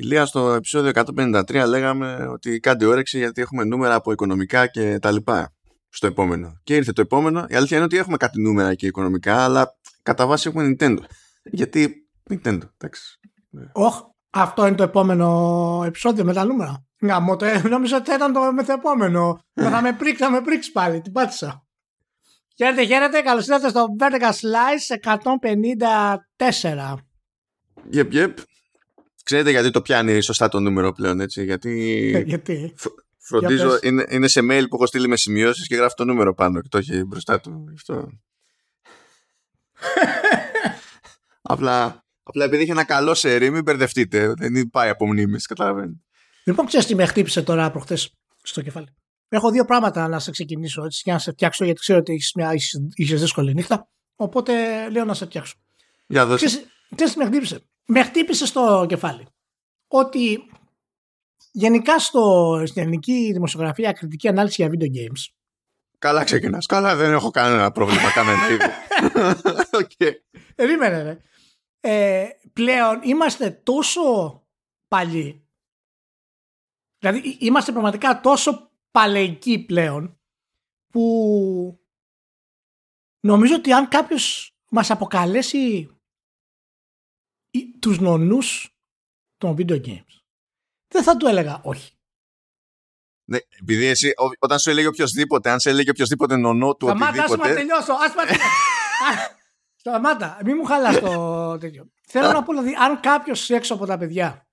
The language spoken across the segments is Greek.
Ηλία, στο επεισόδιο 153 λέγαμε ότι κάντε όρεξη γιατί έχουμε νούμερα από οικονομικά και τα λοιπά στο επόμενο. Και ήρθε το επόμενο. Η αλήθεια είναι ότι έχουμε κάτι νούμερα και οικονομικά, αλλά κατά βάση έχουμε Nintendo. Γιατί Nintendo, εντάξει. Όχι, αυτό είναι το επόμενο επεισόδιο με τα νούμερα. Γαμώ το, ε, νόμιζα ότι ήταν το μεθεπόμενο. θα με πρίξει, θα με πρίξεις πάλι, την πάτησα. Χαίρετε, χαίρετε, καλώς ήρθατε στο Vertical Slice 154. Yep, yep. Ξέρετε γιατί το πιάνει σωστά το νούμερο πλέον, έτσι. Γιατί. Ε, γιατί; Φροντίζω, είναι, είναι σε mail που έχω στείλει με σημειώσεις και γράφει το νούμερο πάνω και το έχει μπροστά του. Αυτό. απλά, απλά επειδή έχει ένα καλό σερί, μην μπερδευτείτε. Δεν πάει από μνήμες, καταλαβαίνετε. Λοιπόν, ξέρεις τι με χτύπησε τώρα προχθές στο κεφάλι. Έχω δύο πράγματα να σε ξεκινήσω έτσι, για να σε φτιάξω, γιατί ξέρω ότι έχεις μια δύσκολη νύχτα. Οπότε λέω να σε φτιάξω. Για δώσε. Ξέρεις, τι με χτύπησε; Με χτύπησε στο κεφάλι. Ότι γενικά στο, στην ελληνική δημοσιογραφία κριτική ανάλυση για video games. Καλά ξεκινάς. Καλά δεν έχω κανένα πρόβλημα κανένα είδο. okay. Περίμενε ρε. Ε, πλέον είμαστε τόσο παλιοί Δηλαδή είμαστε πραγματικά τόσο παλαιικοί πλέον που νομίζω ότι αν κάποιος μας αποκαλέσει τους νονούς των video games δεν θα του έλεγα όχι. Ναι, επειδή εσύ, όταν σου έλεγε οποιοδήποτε, αν σε έλεγε οποιοδήποτε νονό του Σταμάτα, οτιδήποτε... Σταμάτα, τελειώσω. Ας Σταμάτα, μην μου χαλάς το τέτοιο. Θέλω να πω, δηλαδή, αν κάποιος έξω από τα παιδιά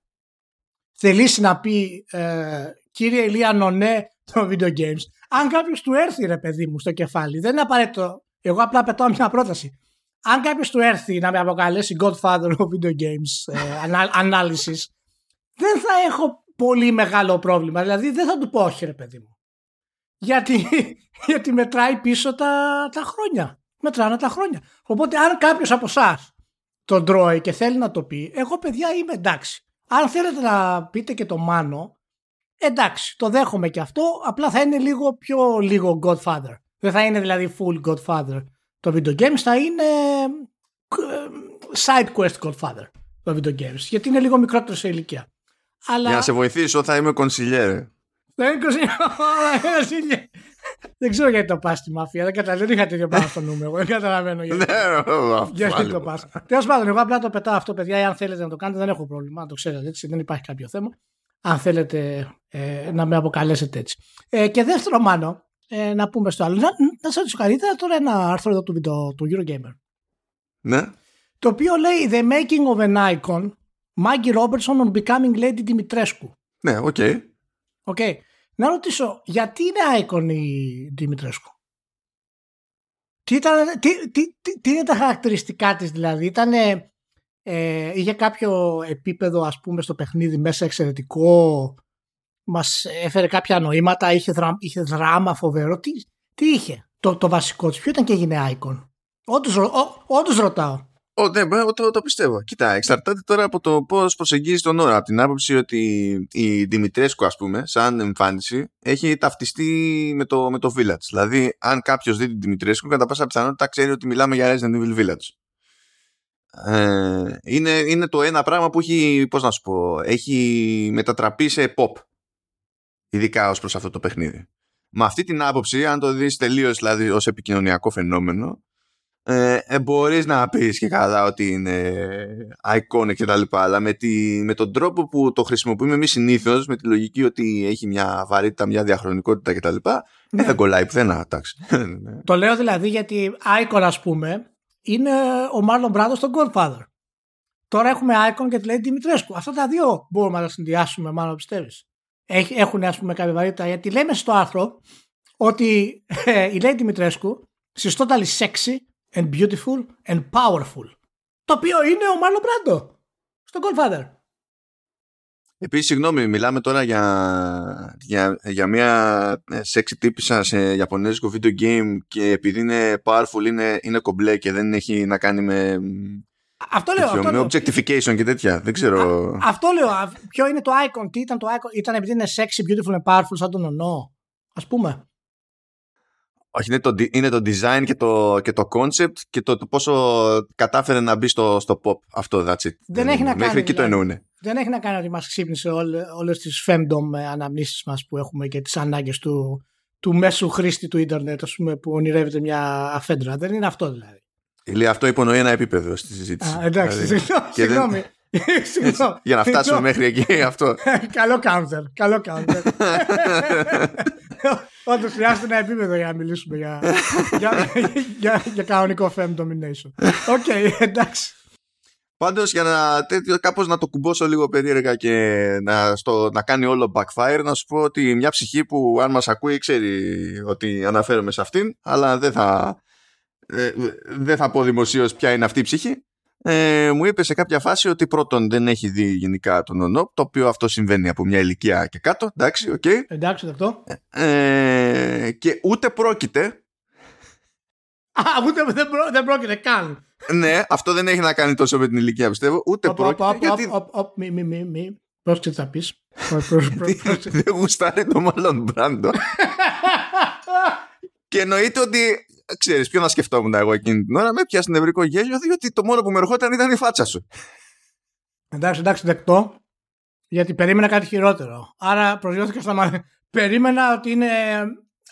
θελήσει να πει ε, κύριε Ηλία Νονέ το video games, αν κάποιος του έρθει ρε παιδί μου στο κεφάλι, δεν είναι απαραίτητο. Εγώ απλά πετάω μια πρόταση. Αν κάποιος του έρθει να με αποκαλέσει Godfather of video games ε, analysis, δεν θα έχω πολύ μεγάλο πρόβλημα. Δηλαδή δεν θα του πω όχι ρε παιδί μου. Γιατί, γιατί μετράει πίσω τα, τα χρόνια. Μετράνε τα χρόνια. Οπότε αν κάποιος από εσάς τον τρώει και θέλει να το πει, εγώ παιδιά είμαι εντάξει. Αν θέλετε να πείτε και το Μάνο, εντάξει, το δέχομαι και αυτό, απλά θα είναι λίγο πιο λίγο Godfather. Δεν θα είναι δηλαδή full Godfather το video games, θα είναι ε, side quest Godfather το video games, γιατί είναι λίγο μικρότερο σε ηλικία. Αλλά... Για να σε βοηθήσω θα είμαι consigliere. Θα είμαι consigliere. Δεν ξέρω γιατί το πας στη μαφία. Δεν καταλαβαίνω. Δεν είχα τέτοιο πράγμα στο νούμερο. Δεν καταλαβαίνω γιατί. Ναι, γιατί το πας. Τέλος πάντων, εγώ απλά το πετάω αυτό, παιδιά. Αν θέλετε να το κάνετε, δεν έχω πρόβλημα. Το ξέρετε έτσι. Δεν υπάρχει κάποιο θέμα. Αν θέλετε ε, να με αποκαλέσετε έτσι. Ε, και δεύτερο, μάλλον, ε, να πούμε στο άλλο. Να, να σας ρωτήσω καλύτερα τώρα ένα άρθρο εδώ του, του, του Eurogamer. Ναι. Το οποίο λέει The making of an icon, Maggie Robertson on becoming Lady Dimitrescu. Ναι, οκ. Okay. Okay. Να ρωτήσω, γιατί είναι icon η Dimitrescu. Τι, ήταν, τι, τι, τι, είναι τα χαρακτηριστικά της δηλαδή; Ήταν, ε, είχε κάποιο επίπεδο ας πούμε στο παιχνίδι μέσα εξαιρετικό; Μας έφερε κάποια νοήματα, είχε, δρα, είχε δράμα φοβερό. Τι, τι είχε το, το βασικό της. Ποιο ήταν και έγινε icon; Όντως, ρωτάω. Ο, ναι, το, το πιστεύω. Κοίτα, εξαρτάται τώρα από το πώς προσεγγίζεις τον όρο. Από την άποψη ότι η Δημητρέσκου, ας πούμε, σαν εμφάνιση, έχει ταυτιστεί με το, με το Village. Δηλαδή, αν κάποιος δει την Δημητρέσκου, κατά πάσα πιθανότητα ξέρει ότι μιλάμε για Resident Evil Village. Ε, είναι, είναι το ένα πράγμα που έχει, πώς να σου πω, έχει μετατραπεί σε pop. Ειδικά ως προς αυτό το παιχνίδι. Με αυτή την άποψη, αν το δεις τελείως δηλαδή ως επικοινωνιακό φαινόμενο, ε, ε, μπορείς να πεις και καλά ότι είναι iconic και τα λοιπά αλλά με, τη, με τον τρόπο που το χρησιμοποιούμε εμείς συνήθως με τη λογική ότι έχει μια βαρύτητα, μια διαχρονικότητα και τα λοιπά ναι. δεν κολλάει πουθενά το λέω δηλαδή γιατί icon ας πούμε είναι ο Marlon Brando στον Godfather τώρα έχουμε icon και τη λέει Δημητρέσκου αυτά τα δύο μπορούμε να τα συνδυάσουμε μάλλον πιστεύεις; Έχουν ας πούμε κάποια βαρύτητα γιατί λέμε στο άρθρο ότι ε, η Lady Δημητρέσκου she's totally sexy and beautiful and powerful. Το οποίο είναι ο Μάρλο Μπράντο στο Godfather. Επίσης, συγγνώμη, μιλάμε τώρα για, για, για μια sexy τύπησα σε Ιαπωνέζικο video game και επειδή είναι powerful είναι, είναι κομπλέ και δεν έχει να κάνει με, αυτό λέω, αυτό με objectification και τέτοια. Δεν ξέρω. Α, αυτό λέω. Ποιο είναι το icon, τι ήταν το icon. Ήταν επειδή είναι sexy, beautiful and powerful σαν τον ονό. Ας πούμε. Όχι, είναι το, είναι το design και το, και το concept και το, το πόσο κατάφερε να μπει στο, στο pop. Αυτό, that's it. Δεν έχει να Μέχρι κάνει, εκεί το δηλαδή. εννοούν. Δεν έχει να κάνει ότι μας ξύπνησε όλες τις femdom ε, αναμνήσεις μας που έχουμε και τις ανάγκες του, του μέσου χρήστη του ίντερνετ ας πούμε, που ονειρεύεται μια αφέντρα. Δεν είναι αυτό δηλαδή. Λέει, αυτό υπονοεί ένα επίπεδο στη συζήτηση. Α, εντάξει, Δηλαδή, συγγνώμη. και δεν- συγγνώμη. Συγγνώμη. για να φτάσουμε Συγγνώμη. μέχρι εκεί αυτό. καλό counter. Καλό counter. Όντως χρειάζεται ένα επίπεδο για να μιλήσουμε για, για, για, για κανονικό fem domination. Οκ, εντάξει. Πάντως για να, τέτοιο, κάπως να το κουμπώσω λίγο περίεργα και να, στο, να κάνει όλο backfire, να σου πω ότι μια ψυχή που αν μας ακούει ξέρει ότι αναφέρομαι σε αυτήν, αλλά δεν θα, ε, δεν θα πω δημοσίως ποια είναι αυτή η ψυχή. Ε, μου είπε σε κάποια φάση ότι πρώτον δεν έχει δει γενικά τον ονό, το οποίο αυτό συμβαίνει από μια ηλικία και κάτω, εντάξει, οκ. Εντάξει αυτό. Ε, και ούτε πρόκειται Α, ούτε δεν, πρό, δεν πρόκειται καν. ναι, αυτό δεν έχει να κάνει τόσο με την ηλικία πιστεύω. Ούτε Οπ, οπ, πρόκειται. οπ, γιατί οπ, οπ, Μη, μη, μη, μη. Πρόσεξε τι θα πεις. Πρό- πρό- πρό- πρόσεξε. δεν γουστάρει το μάλλον Μπράντο. και εννοείται ότι ξέρεις ποιο να σκεφτόμουν εγώ εκείνη την ώρα με πιάσει νευρικό γέλιο διότι το μόνο που με ερχόταν ήταν η φάτσα σου. Εντάξει, εντάξει, δεκτό. Γιατί περίμενα κάτι χειρότερο. Άρα προσγειώθηκα στα μάτια. Περίμενα ότι είναι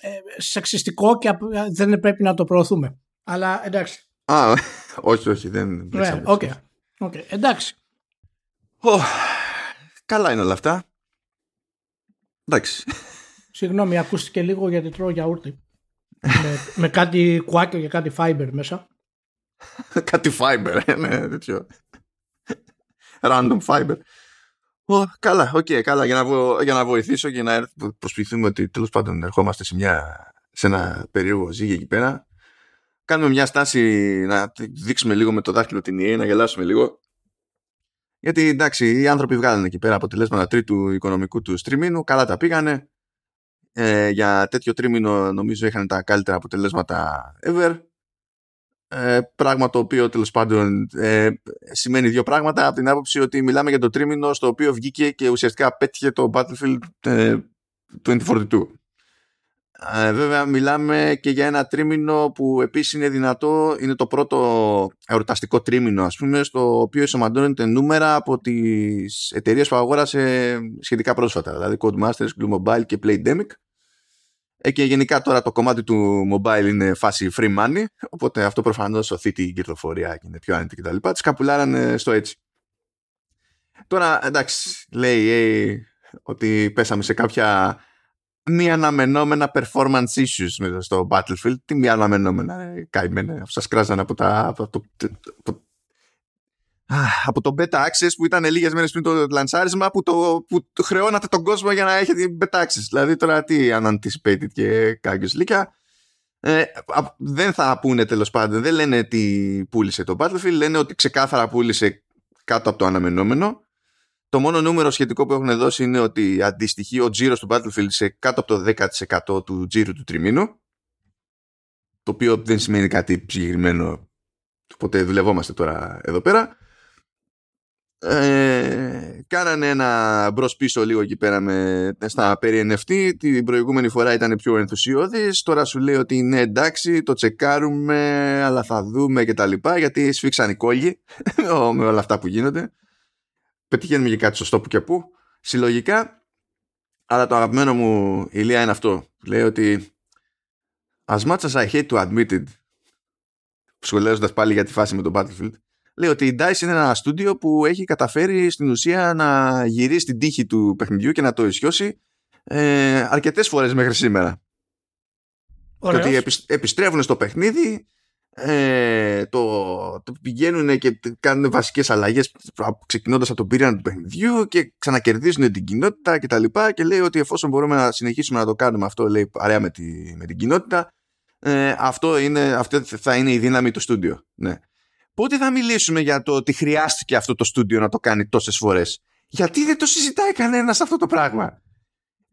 ε, σεξιστικό και απ- δεν πρέπει να το προωθούμε. Αλλά εντάξει. Α, όχι, όχι, δεν. Ωραία, μπλέξαμε. οκ. Οκ, Εντάξει. Ω, καλά είναι όλα αυτά. Εντάξει. Συγγνώμη, ακούστηκε λίγο γιατί τρώω γιαούρτι. Με, με κάτι κουάκερ και κάτι fiber μέσα. Κάτι fiber, ε, ναι, τέτοιο. Random fiber. Ω, καλά, οκ, καλά. Για να, βο- για να βοηθήσω και να έρθ- προσποιηθούμε ότι τέλος πάντων ερχόμαστε σε, μια, σε ένα περίεργο ζύγι εκεί πέρα. Κάνουμε μια στάση να δείξουμε λίγο με το δάχτυλο την EA, να γελάσουμε λίγο. Γιατί εντάξει, οι άνθρωποι βγάλανε εκεί πέρα αποτελέσματα τρίτου οικονομικού του τριμήνου, καλά τα πήγανε. Ε, για τέτοιο τρίμηνο νομίζω είχαν τα καλύτερα αποτελέσματα ever. Ε, πράγμα το οποίο τέλος πάντων ε, σημαίνει δύο πράγματα από την άποψη ότι μιλάμε για το τρίμηνο στο οποίο βγήκε και ουσιαστικά πέτυχε το Battlefield ε, 2042. Ε, βέβαια μιλάμε και για ένα τρίμηνο που επίσης είναι δυνατό, είναι το πρώτο εορταστικό τρίμηνο ας πούμε, στο οποίο ενσωματώνεται νούμερα από τις εταιρείες που αγόρασε σχετικά πρόσφατα, δηλαδή Codemasters, Glue Mobile και Playdemic. Ε, και γενικά τώρα το κομμάτι του mobile είναι φάση free money, οπότε αυτό προφανώς σωθεί την κερδοφορία και είναι πιο άνετη κτλ. Τις καπουλάρανε στο έτσι. Τώρα εντάξει, λέει ε, ότι πέσαμε σε κάποια μη αναμενόμενα performance issues μέσα στο Battlefield. Τι μη αναμενόμενα, ε, καημένα. Σας κράζανε από, τα, από, το, από, Α, από το beta access που ήταν λίγες μέρες πριν το λανσάρισμα που, το, που το χρεώνατε τον κόσμο για να έχετε beta access. Δηλαδή τώρα τι unanticipated και κάποιος λίκα. Ε, α- δεν θα πούνε τέλος πάντων, δεν λένε τι πούλησε το Battlefield, λένε ότι ξεκάθαρα πούλησε κάτω από το αναμενόμενο. Το μόνο νούμερο σχετικό που έχουν δώσει είναι ότι αντιστοιχεί ο τζίρος του Battlefield σε κάτω από το 10% του τζίρου του τριμήνου. Το οποίο δεν σημαίνει κάτι συγκεκριμένο. Οπότε δουλευόμαστε τώρα εδώ πέρα. Ε, κάνανε ένα μπρος πίσω λίγο εκεί πέρα με, στα περί NFT την προηγούμενη φορά ήταν πιο ενθουσιώδης. Τώρα σου λέει ότι είναι εντάξει το τσεκάρουμε αλλά θα δούμε και τα λοιπά γιατί σφίξαν οι κόλλοι με όλα αυτά που γίνονται. Πετυχαίνουμε και κάτι σωστό που και που συλλογικά. Αλλά το αγαπημένο μου ηλία είναι αυτό. Λέει ότι as much as I hate to admit it σχολιάζοντας πάλι για τη φάση με το Battlefield λέει ότι η DICE είναι ένα στούντιο που έχει καταφέρει στην ουσία να γυρίσει την τύχη του παιχνιδιού και να το ισιώσει ε, αρκετές φορές μέχρι σήμερα. Και Ωραίος. ότι επισ- επιστρέφουν στο παιχνίδι, ε, το, το πηγαίνουν και κάνουν βασικές αλλαγές ξεκινώντας από τον πυρήνα του παιχνιδιού και ξανακερδίζουν την κοινότητα και τα λοιπά και λέει ότι εφόσον μπορούμε να συνεχίσουμε να το κάνουμε αυτό λέει παρέα με, τη, με την κοινότητα ε, αυτό, είναι, αυτό θα είναι η δύναμη του στούντιο. Ναι. Πότε θα μιλήσουμε για το ότι χρειάστηκε αυτό το στούντιο να το κάνει τόσες φορές; Γιατί δεν το συζητάει κανένας αυτό το πράγμα;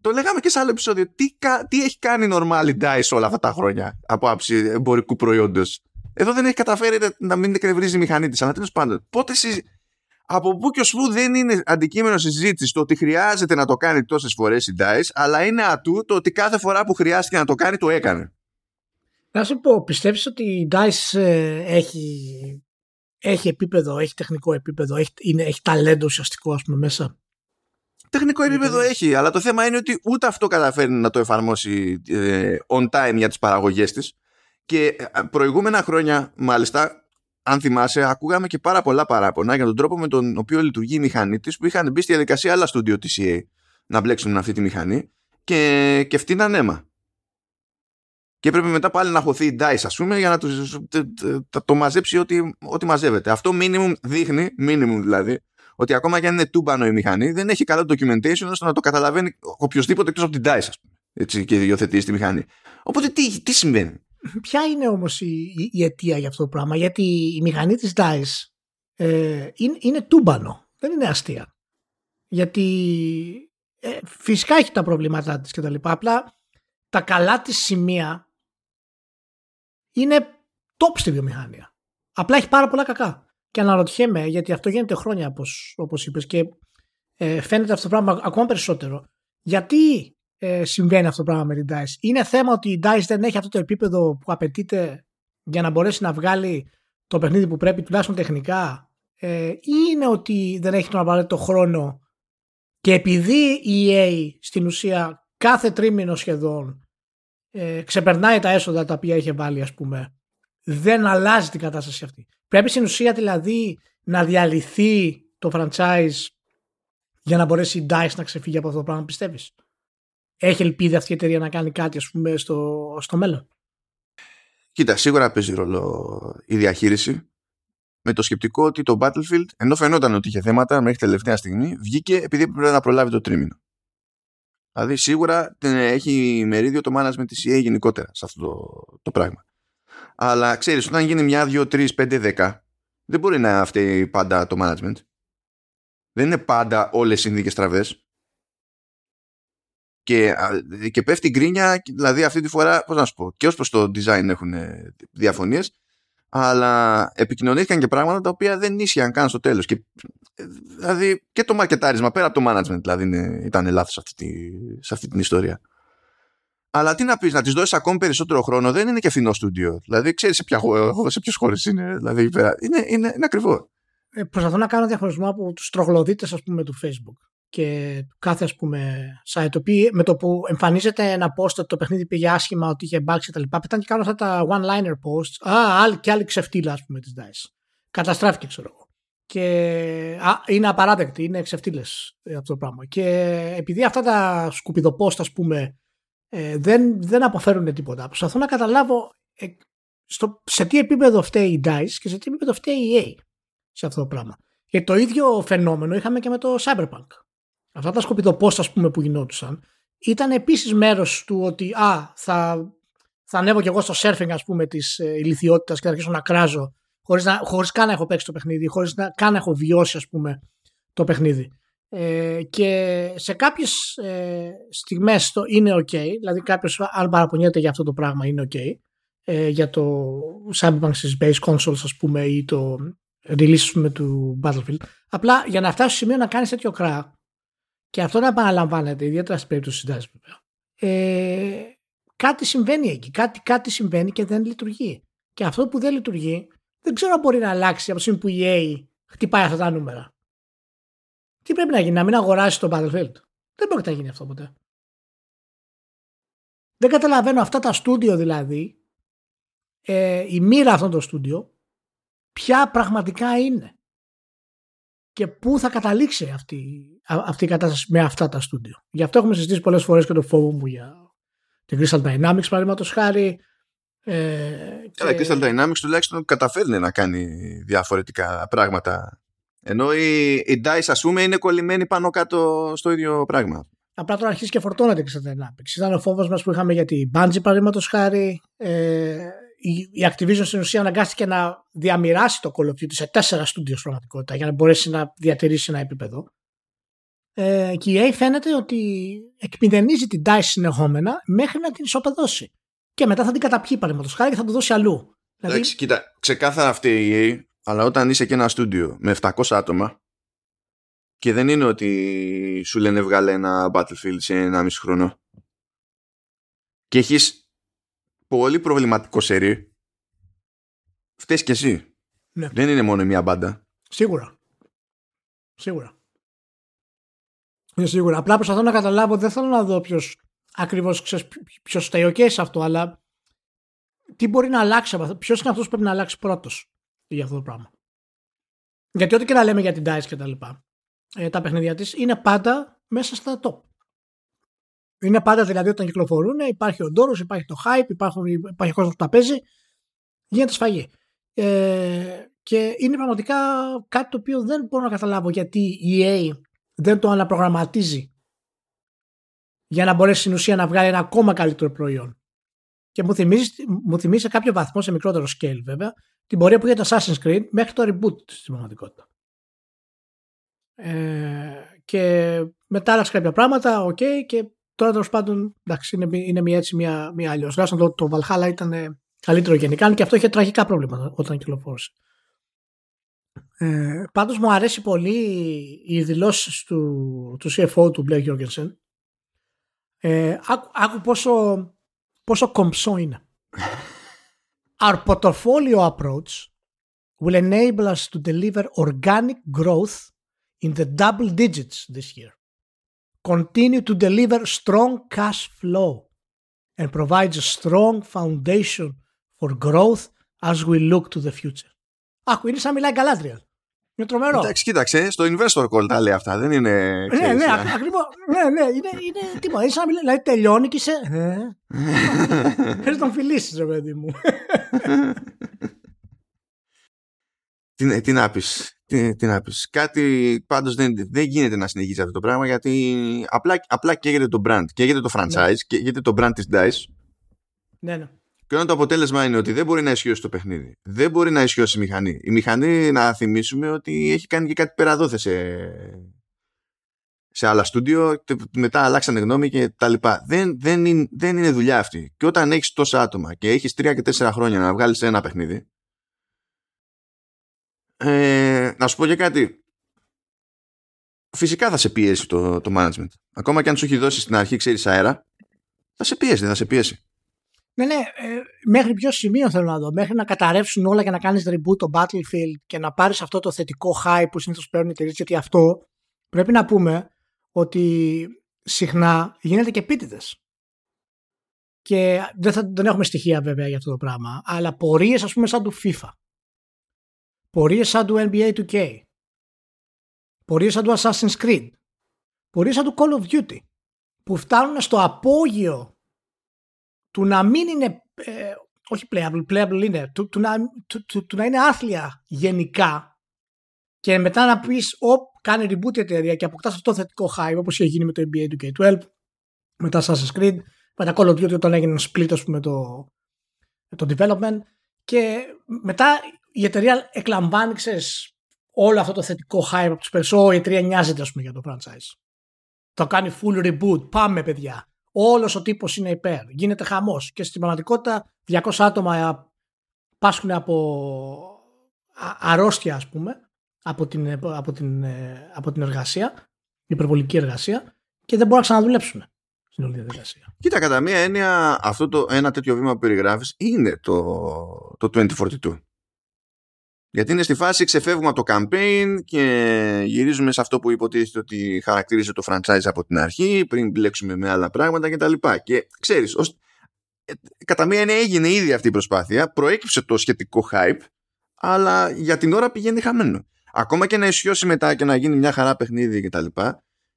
Το λέγαμε και σε άλλο επεισόδιο. Τι, κα- τι έχει κάνει normal η DICE όλα αυτά τα χρόνια από άψη εμπορικού προϊόντος; Εδώ δεν έχει καταφέρει να μην εκνευρίζει η μηχανή της. Αλλά τέλος πάντων, πότε συζη... από πού και ως πού δεν είναι αντικείμενο συζήτησης το ότι χρειάζεται να το κάνει τόσες φορές η DICE, αλλά είναι ατού το ότι κάθε φορά που χρειάστηκε να το κάνει το έκανε. Να σου πω, πιστεύεις ότι η DICE ε, έχει, έχει επίπεδο, έχει τεχνικό επίπεδο, έχει, είναι, έχει ταλέντο ουσιαστικό ας πούμε μέσα. Τεχνικό επίπεδο έχει, αλλά το θέμα είναι ότι ούτε αυτό καταφέρνει να το εφαρμόσει ε, on time για τις παραγωγές της και ε, προηγούμενα χρόνια μάλιστα αν θυμάσαι, ακούγαμε και πάρα πολλά παράπονα για τον τρόπο με τον οποίο λειτουργεί η μηχανή της που είχαν μπει στη διαδικασία άλλα στούντιο τη EA να μπλέξουν αυτή τη μηχανή και, και φτύναν αίμα. Και έπρεπε μετά πάλι να χωθεί η DICE, ας πούμε, για να το, το μαζέψει ό,τι, ό,τι μαζεύεται. Αυτό minimum δείχνει, minimum δηλαδή, ότι ακόμα και αν είναι τούμπανο η μηχανή, δεν έχει καλό documentation ώστε να το καταλαβαίνει οποιοδήποτε εκτός από την DICE, ας πούμε. Έτσι, και υιοθετεί τη μηχανή. Οπότε τι, τι συμβαίνει; Ποια είναι όμως η, η, αιτία για αυτό το πράγμα, Γιατί η μηχανή της DICE ε, είναι, είναι τούμπανο, δεν είναι αστεία. Γιατί ε, φυσικά έχει τα προβλήματά της και τα λοιπά, απλά τα καλά της σημεία είναι top στη βιομηχανία. Απλά έχει πάρα πολλά κακά. Και αναρωτιέμαι, γιατί αυτό γίνεται χρόνια όπως, όπως είπες και ε, φαίνεται αυτό το πράγμα ακόμα περισσότερο. Γιατί ε, συμβαίνει αυτό το πράγμα με την DICE; Είναι θέμα ότι η DICE δεν έχει αυτό το επίπεδο που απαιτείται για να μπορέσει να βγάλει το παιχνίδι που πρέπει τουλάχιστον τεχνικά; Ε, ή είναι ότι δεν έχει τον απαραίτητο χρόνο και επειδή η EA στην ουσία κάθε τρίμηνο σχεδόν ε, ξεπερνάει τα έσοδα τα οποία είχε βάλει ας πούμε δεν αλλάζει την κατάσταση αυτή. Πρέπει στην ουσία δηλαδή να διαλυθεί το franchise για να μπορέσει η DICE να ξεφύγει από αυτό το πράγμα πιστεύεις; Έχει ελπίδα αυτή η εταιρεία να κάνει κάτι ας πούμε στο, στο μέλλον; Κοίτα, σίγουρα παίζει ρόλο η διαχείριση με το σκεπτικό ότι το Battlefield, ενώ φαινόταν ότι είχε θέματα μέχρι τελευταία στιγμή, βγήκε επειδή έπρεπε να προλάβει το τρίμηνο. Δηλαδή σίγουρα έχει μερίδιο το management της EA γενικότερα σε αυτό το, το πράγμα. Αλλά ξέρεις, όταν γίνει μια, δύο, τρεις, πέντε, δέκα, δεν μπορεί να φταίει πάντα το management. Δεν είναι πάντα όλες οι συνθήκες τραβές. Και, και πέφτει γκρίνια, δηλαδή αυτή τη φορά, πώς να σου πω, και ως προς το design έχουν διαφωνίες, αλλά επικοινωνήθηκαν και πράγματα τα οποία δεν ίσχυαν καν στο τέλος και, δηλαδή και το μαρκετάρισμα πέρα από το management δηλαδή είναι, ήταν λάθος σε αυτή, σε αυτή την ιστορία. Αλλά τι να πεις, να τις δώσεις ακόμη περισσότερο χρόνο δεν είναι και φθηνό στούντιο. Δηλαδή ξέρεις σε, ποια, σε ποιες χώρες είναι δηλαδή είναι, είναι, είναι ακριβό. Ε, προσπαθώ να κάνω διαχωρισμό από τους τρογλωδίτες ας πούμε του facebook και κάθε ας πούμε site το οποίο, με το που εμφανίζεται ένα post ότι το παιχνίδι πήγε άσχημα, ότι είχε bugs και τα λοιπά πετάνε και κάνουν αυτά τα one-liner posts. Α, άλλη, και άλλη ξεφτύλα ας πούμε της DICE. Καταστράφηκε ξέρω εγώ και α, είναι απαράδεκτη, είναι ξεφτύλες αυτό το πράγμα και επειδή αυτά τα σκουπιδοπόστ ας πούμε ε, δεν, δεν αποφέρουν τίποτα προσπαθώ να καταλάβω ε, στο, σε τι επίπεδο φταίει η DICE και σε τι επίπεδο φταίει η EA σε αυτό το πράγμα. Και το ίδιο φαινόμενο είχαμε και με το Cyberpunk αυτά τα σκοπιδοπόστ ας πούμε που γινόντουσαν ήταν επίσης μέρος του ότι α, θα, θα ανέβω κι εγώ στο surfing ας πούμε της ε, ηλικιότητας και θα αρχίσω να κράζω χωρίς, να, χωρίς καν να έχω παίξει το παιχνίδι, χωρίς να καν να έχω βιώσει ας πούμε το παιχνίδι. Ε, και σε κάποιες ε, στιγμές το είναι ok, δηλαδή κάποιος αν παραπονιέται για αυτό το πράγμα είναι ok, ε, για το Cyberpunk στις base consoles ας πούμε ή το release με του Battlefield. Απλά για να φτάσει στο σημείο να κάνεις τέτοιο κρά και αυτό να επαναλαμβάνεται, ιδιαίτερα στην περίπτωση τη βέβαια. Ε, κάτι συμβαίνει εκεί. Κάτι, κάτι συμβαίνει και δεν λειτουργεί. Και αυτό που δεν λειτουργεί, δεν ξέρω αν μπορεί να αλλάξει από τη στιγμή που η EA χτυπάει αυτά τα νούμερα. Τι πρέπει να γίνει, να μην αγοράσει το Battlefield; Δεν πρόκειται να γίνει αυτό ποτέ. Δεν καταλαβαίνω αυτά τα στούντιο δηλαδή, ε, η μοίρα αυτών των στούντιο, ποια πραγματικά είναι και πού θα καταλήξει αυτή, αυτή η κατάσταση με αυτά τα στούντιο. Γι' αυτό έχουμε συζητήσει πολλές φορές και το φόβο μου για την Crystal Dynamics παραδείγματος χάρη. Ε, Καλά, και... Crystal Dynamics τουλάχιστον καταφέρνει να κάνει διαφορετικά πράγματα. Ενώ η, η DICE ας πούμε είναι κολλημένη πάνω κάτω στο ίδιο πράγμα. Απλά τώρα αρχίζει και φορτώνεται η Crystal Dynamics. Ήταν ο φόβος μας που είχαμε για την Bungie παραδείγματος χάρη. Ε, η Activision στην ουσία αναγκάστηκε να διαμοιράσει το Call of Duty σε τέσσερα στούντιο πραγματικότητα για να μπορέσει να διατηρήσει ένα επίπεδο. Ε, και η EA φαίνεται ότι εκμηδενίζει την DICE συνεχόμενα μέχρι να την ισοπεδώσει. Και μετά θα την καταπιεί παραδείγματος χάρη και θα το δώσει αλλού. Δηλαδή... Εντάξει, κοίτα, ξεκάθαρα αυτή η EA, αλλά όταν είσαι και ένα στούντιο με 700 άτομα και δεν είναι ότι σου λένε βγάλε ένα Battlefield σε ένα μισό χρόνο και έχεις πολύ προβληματικό σερί, φταίεις και εσύ. Ναι. Δεν είναι μόνο μία μπάντα. Σίγουρα. Σίγουρα. Είναι σίγουρα. Απλά προσπαθώ να καταλάβω, δεν θέλω να δω ποιο ακριβώς ποιος φταίει. Οκ σε αυτό, αλλά τι μπορεί να αλλάξει από αυτό. Ποιος είναι αυτός που πρέπει να αλλάξει πρώτος για αυτό το πράγμα. Γιατί ό,τι και να λέμε για την DICE και τα λοιπά, ε, τα παιχνίδια της είναι πάντα μέσα στα top. Είναι πάντα δηλαδή όταν κυκλοφορούν, υπάρχει ο ντόρος, υπάρχει το hype, υπάρχουν, υπάρχει κόσμος που τα παίζει, γίνεται σφαγή. Ε, και είναι πραγματικά κάτι το οποίο δεν μπορώ να καταλάβω γιατί η EA δεν το αναπρογραμματίζει για να μπορέσει στην ουσία να βγάλει ένα ακόμα καλύτερο προϊόν. Και μου θυμίζει, μου θυμίζει σε κάποιο βαθμό, σε μικρότερο scale βέβαια, την πορεία που είχε το Assassin's Creed μέχρι το reboot στην πραγματικότητα. Ε, και μετά άλλαξε κάποια πράγματα, οκ, okay, και τώρα τέλος πάντων εντάξει, είναι, είναι μια έτσι, μια, μια αλλιώς. το, το Valhalla ήταν καλύτερο γενικά, και αυτό είχε τραγικά προβλήματα όταν κυκλοφόρησε. Ε, πάντως μου αρέσει πολύ οι δηλώσεις του, του CFO του Blair Jorgensen. Ε, άκου, άκου πόσο, πόσο κομψό είναι. Our portfolio approach will enable us to deliver organic growth in the double digits this year. Continue to deliver strong cash flow and provides a strong foundation for growth as we look to the future. Άκου, είναι σαν μιλάει Galadriel. Είναι τρομερό. Εντάξει, κοίταξε, στο investor call τα λέει αυτά, δεν είναι. Ναι, ναι, ακριβώς. Ναι, ναι, είναι, είναι τίποτα. Είναι σαν να μιλάει. Δηλαδή τελειώνει και είσαι. Θέλεις να τον φιλήσεις, ρε παιδί μου. τι, τι να πεις. Τι, τι να πεις. Κάτι πάντως δεν, δεν γίνεται να συνεχίσει αυτό το πράγμα γιατί απλά, απλά καίγεται το brand, καίγεται το franchise, ναι. καίγεται το brand της DICE. Ναι, ναι. Και όταν το αποτέλεσμα είναι ότι δεν μπορεί να ισχύσει το παιχνίδι, δεν μπορεί να ισχύσει η μηχανή. Η μηχανή, να θυμίσουμε ότι έχει κάνει και κάτι πέρα σε, σε άλλα στούντιο, μετά αλλάξανε γνώμη και τα λοιπά. Δεν, δεν, είναι, δεν είναι δουλειά αυτή. Και όταν έχεις τόσα άτομα και έχεις τρία και τέσσερα χρόνια να βγάλεις ένα παιχνίδι, ε, να σου πω για κάτι. Φυσικά θα σε πιέσει το, το management. Ακόμα και αν σου έχει δώσει στην αρχή, ξέρεις αέρα, θα σε πιέσει, θα σε πιέσει. Ναι, ναι, ε, μέχρι ποιο σημείο θέλω να δω. Μέχρι να καταρρεύσουν όλα και να κάνεις reboot το Battlefield και να πάρεις αυτό το θετικό hype που συνήθως παίρνουν οι εταιρείες. Γιατί αυτό πρέπει να πούμε ότι συχνά γίνεται και επίτηδες. Και δεν, θα, δεν έχουμε στοιχεία βέβαια για αυτό το πράγμα. Αλλά πορείες, ας πούμε, σαν του FIFA. Πορείες σαν του NBA 2K. Πορείες σαν του Assassin's Creed. Πορείες σαν του Call of Duty. Που φτάνουν στο απόγειο του να μην είναι ε, όχι playable, playable είναι του, του, να, του, του, να είναι άθλια γενικά και μετά να πεις οπ, κάνει reboot η εταιρεία και αποκτάς αυτό το θετικό hype όπως είχε γίνει με το NBA 2K12 με τα Assassin's Creed με τα Call of Duty όταν έγινε split ας πούμε το, το development και μετά η εταιρεία εκλαμβάνει ξέρεις, όλο αυτό το θετικό hype από τους περισσότερους η εταιρεία νοιάζεται ας πούμε για το franchise. Το κάνει full reboot πάμε παιδιά Όλος ο τύπος είναι υπέρ. Γίνεται χαμός. Και στην πραγματικότητα 200 άτομα πάσχουν από αρρώστια, ας πούμε, από την, από, την, ε, από την εργασία, υπερβολική εργασία, και δεν μπορούν να ξαναδουλέψουν στην όλη διαδικασία. Κοίτα, κατά μία έννοια, αυτό το ένα τέτοιο βήμα που περιγράφεις είναι το, το 2042. Γιατί είναι στη φάση ξεφεύγουμε από το campaign και γυρίζουμε σε αυτό που υποτίθεται ότι χαρακτήριζε το franchise από την αρχή πριν μπλέξουμε με άλλα πράγματα κτλ. Και, και ξέρεις, ως, ε, κατά μία έννοια έγινε ήδη αυτή η προσπάθεια, προέκυψε το σχετικό hype, αλλά για την ώρα πηγαίνει χαμένο. Ακόμα και να ισιώσει μετά και να γίνει μια χαρά παιχνίδι κτλ.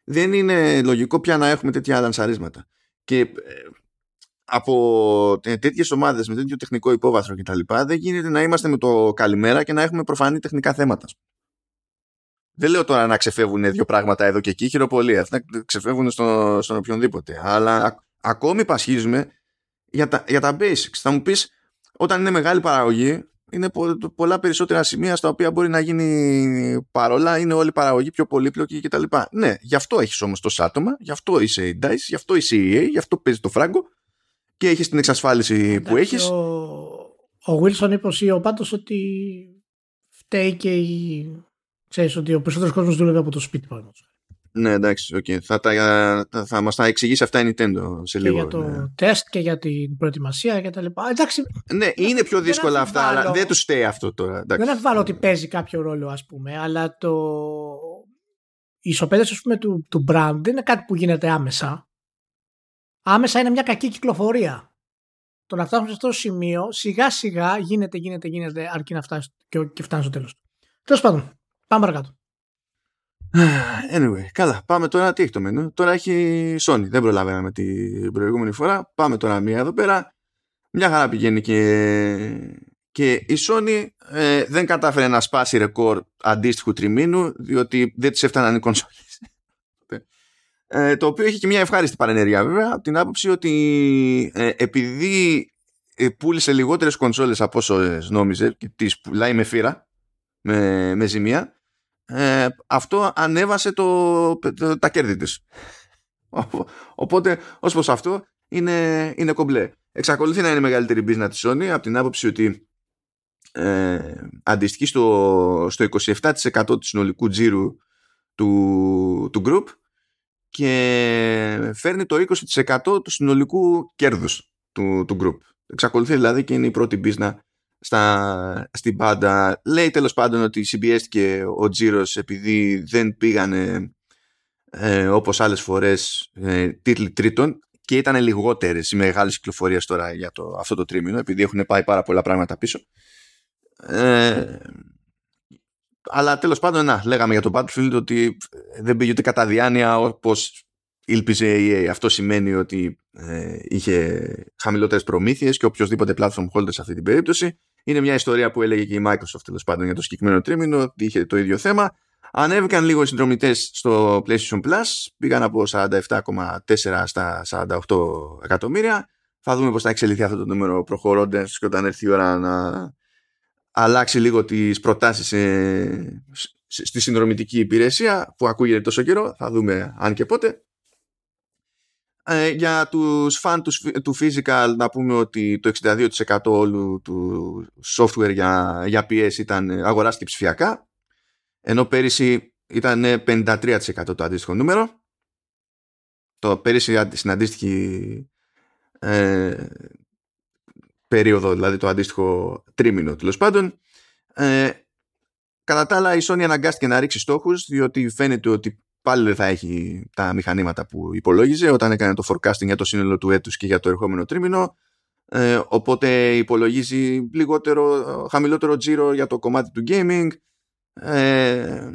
Δεν είναι λογικό πια να έχουμε τέτοια λανσαρίσματα. Και ε, από τέτοιες ομάδες με τέτοιο τεχνικό υπόβαθρο κτλ. δεν γίνεται να είμαστε με το καλημέρα και να έχουμε προφανή τεχνικά θέματα. Δεν λέω τώρα να ξεφεύγουν δύο πράγματα εδώ και εκεί, χειροπολία. Αυτά ξεφεύγουν στο, στον οποιονδήποτε. Αλλά ακόμη πασχίζουμε για τα, για τα basics. Θα μου πεις, όταν είναι μεγάλη παραγωγή, είναι πολλά περισσότερα σημεία στα οποία μπορεί να γίνει παρόλα, είναι όλη η παραγωγή πιο πολύπλοκη κτλ. Ναι, γι' αυτό έχεις όμως το άτομα, γι' αυτό είσαι η DICE, γι' αυτό είσαι η EA, γι' αυτό παίζει το φράγκο και έχεις την εξασφάλιση που έχεις. Ο, ο Wilson είπε ο CEO πάντως ότι φταίει και η... Ξέρεις ότι ο περισσότερος κόσμος δούλευε από το σπίτι πάνω. Ναι, εντάξει, okay. θα, τα, θα μας τα εξηγήσει αυτά η Nintendo σε και λίγο. για το ναι. τεστ και για την προετοιμασία και τα λοιπά. Εντάξει, ναι, είναι πιο δεν δύσκολα αυτά, αμφιβάλλω. αλλά δεν τους στέει αυτό τώρα. εντάξει. δεν αμφιβάλλω ότι παίζει κάποιο ρόλο, ας πούμε, αλλά το... η ισοπαίδευση, ας πούμε, του, του brand δεν είναι κάτι που γίνεται άμεσα. Άμεσα είναι μια κακή κυκλοφορία. Το να φτάσουμε σε αυτό το σημείο, σιγά σιγά γίνεται, γίνεται, γίνεται, αρκεί να φτάσει και, και φτάνει στο τέλος. Τέλος πάντων, πάμε παρακάτω. Anyway, καλά. Πάμε τώρα. Τι έχει το μενού; Τώρα έχει Sony. Δεν προλαβαίναμε την προηγούμενη φορά. Πάμε τώρα μία εδώ πέρα. Μια χαρά πηγαίνει και, και η Sony ε, δεν κατάφερε να σπάσει ρεκόρ αντίστοιχου τριμήνου διότι δεν της έφταναν οι κονσόλες. Ε, το οποίο έχει και μια ευχάριστη παρενέργεια βέβαια από την άποψη ότι ε, επειδή ε, πούλησε λιγότερες κονσόλες από όσο νόμιζε και τις πουλάει με φύρα με, με ζημία ε, αυτό ανέβασε το, το- τα κέρδη της. Ο- Οπότε, ως προς αυτό, είναι, είναι κομπλέ. Εξακολουθεί να είναι η μεγαλύτερη business της Sony από την άποψη ότι ε, αντιστοιχεί στο, στο 27% του συνολικού τζίρου του, του group και φέρνει το 20% του συνολικού κέρδους του, του group. Εξακολουθεί δηλαδή και είναι η πρώτη business στα, στην πάντα. Λέει τέλος πάντων ότι συμπιέστηκε ο Τζίρος επειδή δεν πήγανε ε, όπως άλλες φορές ε, τίτλοι τρίτων και ήταν λιγότερες οι μεγάλες κυκλοφορίες τώρα για το, αυτό το τρίμηνο επειδή έχουν πάει πάρα πολλά πράγματα πίσω. Ε, αλλά τέλος πάντων, να, λέγαμε για το Battlefield ότι δεν πήγε ούτε κατά διάνοια όπως ήλπιζε η EA. Αυτό σημαίνει ότι ε, είχε χαμηλότερες προμήθειες και οποιοδήποτε platform holder σε αυτή την περίπτωση. Είναι μια ιστορία που έλεγε και η Microsoft τέλος πάντων για το συγκεκριμένο τρίμηνο, ότι είχε το ίδιο θέμα. Ανέβηκαν λίγο οι συνδρομητές στο PlayStation Plus, πήγαν από 47,4 στα 48 εκατομμύρια. Θα δούμε πώς θα εξελιχθεί αυτό το νούμερο προχωρώντας και όταν έρθει η ώρα να αλλάξει λίγο τις προτάσεις ε, σ- στη συνδρομητική υπηρεσία που ακούγεται τόσο καιρό. Θα δούμε αν και πότε. Ε, για τους φαν τους, σφ- του physical να πούμε ότι το 62% όλου του software για, για PS ήταν ε, αγοράστηκε ψηφιακά ενώ πέρυσι ήταν ε, 53% το αντίστοιχο νούμερο το πέρυσι αντι- στην αντίστοιχη ε, περίοδο δηλαδή το αντίστοιχο τρίμηνο τέλος πάντων. Ε, κατά τα άλλα η Sony αναγκάστηκε να ρίξει στόχους διότι φαίνεται ότι πάλι δεν θα έχει τα μηχανήματα που υπολόγιζε. Όταν έκανε το forecasting για το σύνολο του έτους και για το ερχόμενο τρίμηνο ε, οπότε υπολογίζει λιγότερο, χαμηλότερο τζίρο για το κομμάτι του gaming. Ε,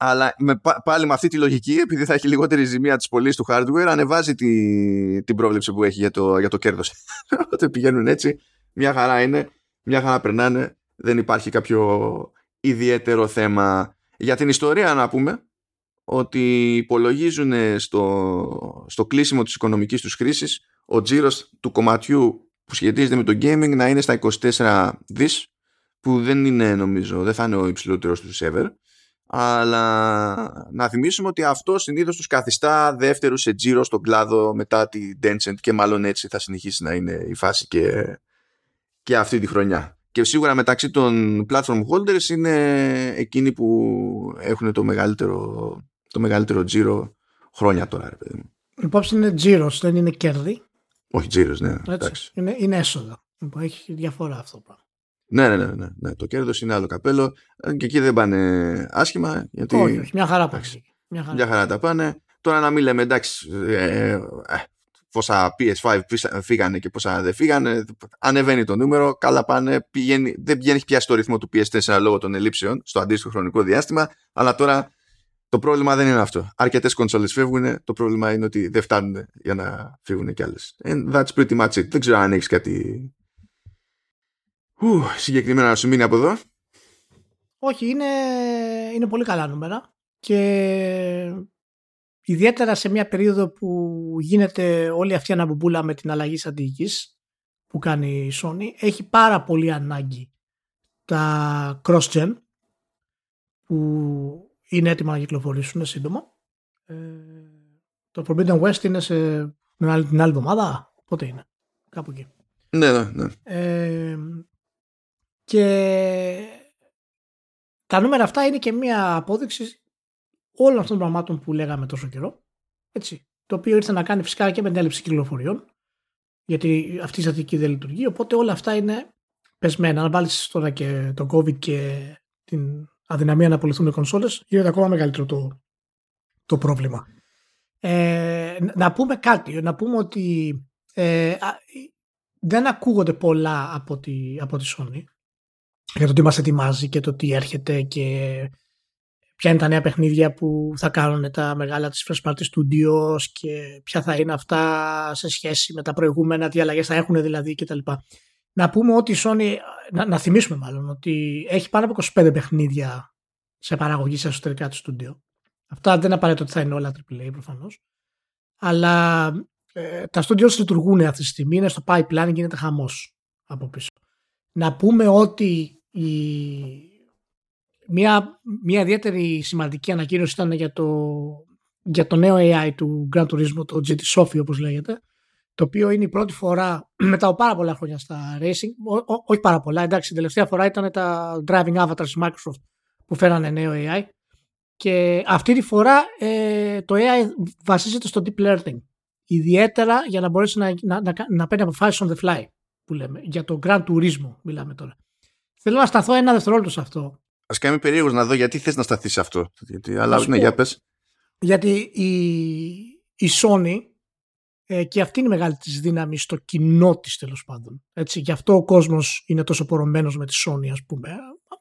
αλλά με, πα- πάλι με αυτή τη λογική επειδή θα έχει λιγότερη ζημία της πωλής του hardware ανεβάζει τη, την πρόβλεψη που έχει για το, για το κέρδος. Οπότε πηγαίνουν έτσι μια χαρά είναι μια χαρά περνάνε δεν υπάρχει κάποιο ιδιαίτερο θέμα. Για την ιστορία να πούμε ότι υπολογίζουν στο, στο κλείσιμο της οικονομικής τους χρήσης ο τζίρος του κομματιού που σχετίζεται με το gaming να είναι στα 24 δις που δεν είναι νομίζω, δεν θα είναι ο υψηλότερος τους ever αλλά να θυμίσουμε ότι αυτό συνήθως τους καθιστά δεύτερους σε τζίρο στον κλάδο μετά τη Tencent και μάλλον έτσι θα συνεχίσει να είναι η φάση και, και αυτή τη χρονιά και σίγουρα μεταξύ των platform holders είναι εκείνοι που έχουν το μεγαλύτερο, το μεγαλύτερο τζίρο χρόνια τώρα. Ρε παιδί μου. Υπόψη είναι τζίρος, δεν είναι κέρδη. Όχι τζίρος, ναι. Έτσι. εντάξει. Είναι, είναι έσοδα. Λοιπόν, έχει διαφορά αυτό το πράγμα. Ναι, ναι, ναι, ναι, ναι. Το κέρδος είναι άλλο καπέλο Ε, και εκεί δεν πάνε άσχημα γιατί Όχι, όχι, μια χαρά Εντάξει. πάει. Μια χαρά. μια χαρά τα πάνε. Τώρα να μην λέμε εντάξει ε, ε, πόσα PS5 πίσα- φύγανε και πόσα δεν φύγανε. Ανεβαίνει το νούμερο, καλά πάνε. Πηγαίνει, δεν πηγαίνει πια στο ρυθμό του PS4 λόγω των ελλείψεων στο αντίστοιχο χρονικό διάστημα. Αλλά τώρα το πρόβλημα δεν είναι αυτό. Αρκετές κονσόλες φεύγουν. Το πρόβλημα είναι ότι δεν φτάνουν για να φύγουν κι άλλες. And that's pretty much it. Δεν ξέρω αν έχεις κάτι ου, συγκεκριμένα να σου μείνει από εδώ. Όχι, είναι, είναι πολύ καλά νούμερα και ιδιαίτερα σε μια περίοδο που γίνεται όλη αυτή η αναμπομπούλα με την αλλαγή στρατηγικής που κάνει η Sony έχει πάρα πολύ ανάγκη τα cross-gen που είναι έτοιμα να κυκλοφορήσουν σύντομα. Ε, το Forbidden West είναι σε την άλλη, την άλλη εβδομάδα. Πότε είναι. Κάπου εκεί. Ναι, ναι, ναι. Ε, και τα νούμερα αυτά είναι και μια απόδειξη όλων αυτών των πραγμάτων που λέγαμε τόσο καιρό. Έτσι, το οποίο ήρθε να κάνει φυσικά και με την έλλειψη κυκλοφοριών, γιατί αυτή η στατική δεν λειτουργεί. Οπότε όλα αυτά είναι πεσμένα. Αν βάλεις τώρα και το COVID και την αδυναμία να απολυθούν οι κονσόλες, γίνεται ακόμα μεγαλύτερο το, το πρόβλημα. Ε, να πούμε κάτι, να πούμε ότι ε, δεν ακούγονται πολλά από τη, από τη Sony για το τι μας ετοιμάζει και το τι έρχεται και ποια είναι τα νέα παιχνίδια που θα κάνουν τα μεγάλα της First Party Studios και ποια θα είναι αυτά σε σχέση με τα προηγούμενα, τι αλλαγές θα έχουν δηλαδή κτλ. Να πούμε ότι η Sony, να, να θυμίσουμε μάλλον, ότι έχει πάνω από 25 παιχνίδια σε παραγωγή σε εσωτερικά του στούντιο. Αυτά δεν απαραίτητο ότι θα είναι όλα AAA προφανώς. Αλλά ε, τα studios λειτουργούν αυτή τη στιγμή, είναι στο pipeline, γίνεται χαμός από πίσω. Να πούμε ότι η... μια, μια ιδιαίτερη σημαντική ανακοίνωση ήταν για το, για το νέο AI του Gran Turismo, το GT Sophie όπως λέγεται, το οποίο είναι η πρώτη φορά μετά από πάρα πολλά χρόνια στα racing, όχι πάρα πολλά, εντάξει, την τελευταία φορά ήταν τα driving avatars της Microsoft που φέρανε νέο AI και αυτή τη φορά ε, το AI βασίζεται στο deep learning ιδιαίτερα για να μπορέσει να, να, να, να παίρνει αποφάσεις on the fly που λέμε, για το Grand Turismo μιλάμε τώρα. Θέλω να σταθώ ένα δευτερόλεπτο σε αυτό. Α κάνει περίεργος να δω γιατί θες να σταθείς σε αυτό. Γιατί, αλλά ναι, για πες. Γιατί η, η Sony ε, και αυτή είναι η μεγάλη της δύναμη στο κοινό της τέλος πάντων. Έτσι, γι' αυτό ο κόσμος είναι τόσο πορωμένος με τη Sony, ας πούμε.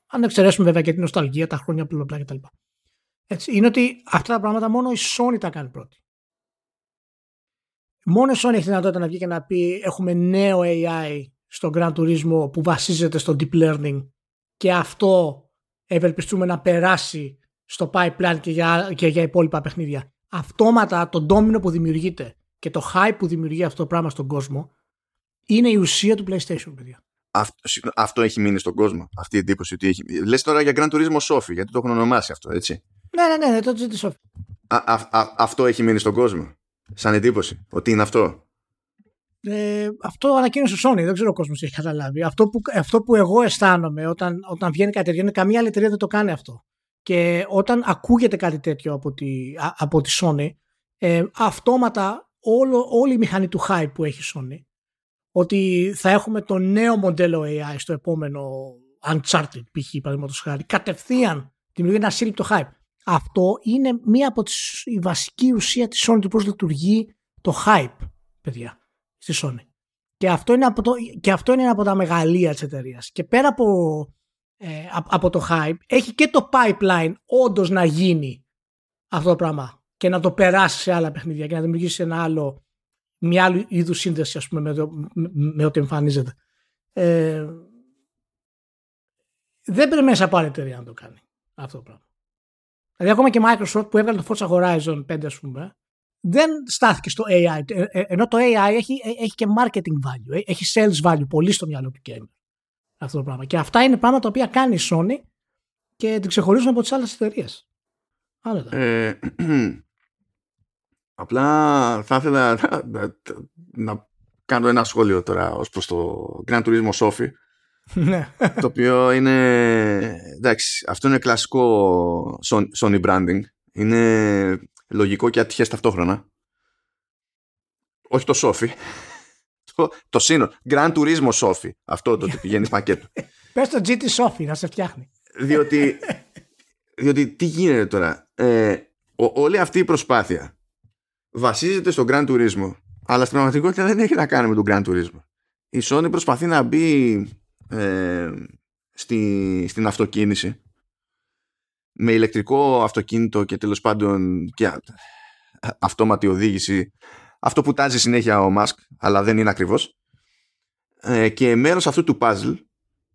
Αν εξαιρέσουμε βέβαια και την νοσταλγία, τα χρόνια πληροплά κτλ. Έτσι, είναι ότι αυτά τα πράγματα μόνο η Sony τα κάνει πρώτη. Μόνο η Sony έχει δυνατότητα να βγει και να πει έχουμε νέο AI στο Grand Turismo που βασίζεται στο deep learning και αυτό ευελπιστούμε να περάσει στο pipeline και για, και για υπόλοιπα παιχνίδια. Αυτόματα το ντόμινο που δημιουργείται και το hype που δημιουργεί αυτό το πράγμα στον κόσμο είναι η ουσία του PlayStation, παιδιά. Αυτό, αυτό έχει μείνει στον κόσμο. Αυτή η εντύπωση ότι έχει. Λες τώρα για Grand Turismo Sophie, γιατί το έχουν ονομάσει αυτό, έτσι. Ναι, ναι, ναι, το GT Sophie. αυτό έχει μείνει στον κόσμο. Σαν εντύπωση. Ότι είναι αυτό. Ε, αυτό ανακοίνωσε ο Sony, δεν ξέρω ο κόσμος έχει καταλάβει. Αυτό που, αυτό που εγώ αισθάνομαι όταν, όταν βγαίνει κάτι τέτοιο είναι καμία άλλη εταιρεία δεν το κάνει αυτό. Και όταν ακούγεται κάτι τέτοιο από τη, από τη Sony, ε, αυτόματα όλο, όλη η μηχανή του hype που έχει η Sony, ότι θα έχουμε το νέο μοντέλο AI στο επόμενο Uncharted π.χ. παραδείγματος χάρη, κατευθείαν δημιουργεί ένα σύλληπτο hype. Αυτό είναι μία από τις η βασική ουσία της Sony του πώς λειτουργεί το hype, παιδιά, στη Sony. Και αυτό είναι από, το, και αυτό είναι από τα μεγαλεία της εταιρείας. Και πέρα από, ε, από το hype, έχει και το pipeline όντως να γίνει αυτό το πράγμα και να το περάσει σε άλλα παιχνίδια και να δημιουργήσει ένα άλλο, μια άλλη είδους σύνδεση ας πούμε, με, το, με, με ό,τι εμφανίζεται. Ε, δεν πρέπει μέσα από άλλη εταιρεία να το κάνει αυτό το πράγμα. Δηλαδή ακόμα και Microsoft που έβγαλε το Forza Horizon 5 ας πούμε δεν στάθηκε στο AI ε, ε, ενώ το AI έχει, ε, έχει και marketing value, έχει sales value πολύ στο μυαλό του game αυτό το πράγμα και αυτά είναι πράγματα τα οποία κάνει η Sony και την ξεχωρίζουν από τις άλλες εταιρείες. Ε, απλά θα ήθελα να, να, να, κάνω ένα σχόλιο τώρα ως προς το Gran Turismo Sophie ναι. το οποίο είναι εντάξει, αυτό είναι κλασικό Sony branding είναι λογικό και ατυχές ταυτόχρονα. Όχι το Sophie. Το, το σύνολο. Grand Turismo Sophie. Αυτό το ότι πηγαίνει πακέτο. Πες το GT Sophie να σε φτιάχνει. Διότι, διότι τι γίνεται τώρα; Ε, όλη αυτή η προσπάθεια βασίζεται στο Grand Turismo αλλά στην πραγματικότητα δεν έχει να κάνει με τον Grand Turismo. Η Sony προσπαθεί να μπει ε, στη, στην αυτοκίνηση με ηλεκτρικό αυτοκίνητο και τέλος πάντων και αυτόματη οδήγηση. Αυτό που τάζει συνέχεια ο Μάσκ αλλά δεν είναι ακριβώς. Ε, και μέρος αυτού του puzzle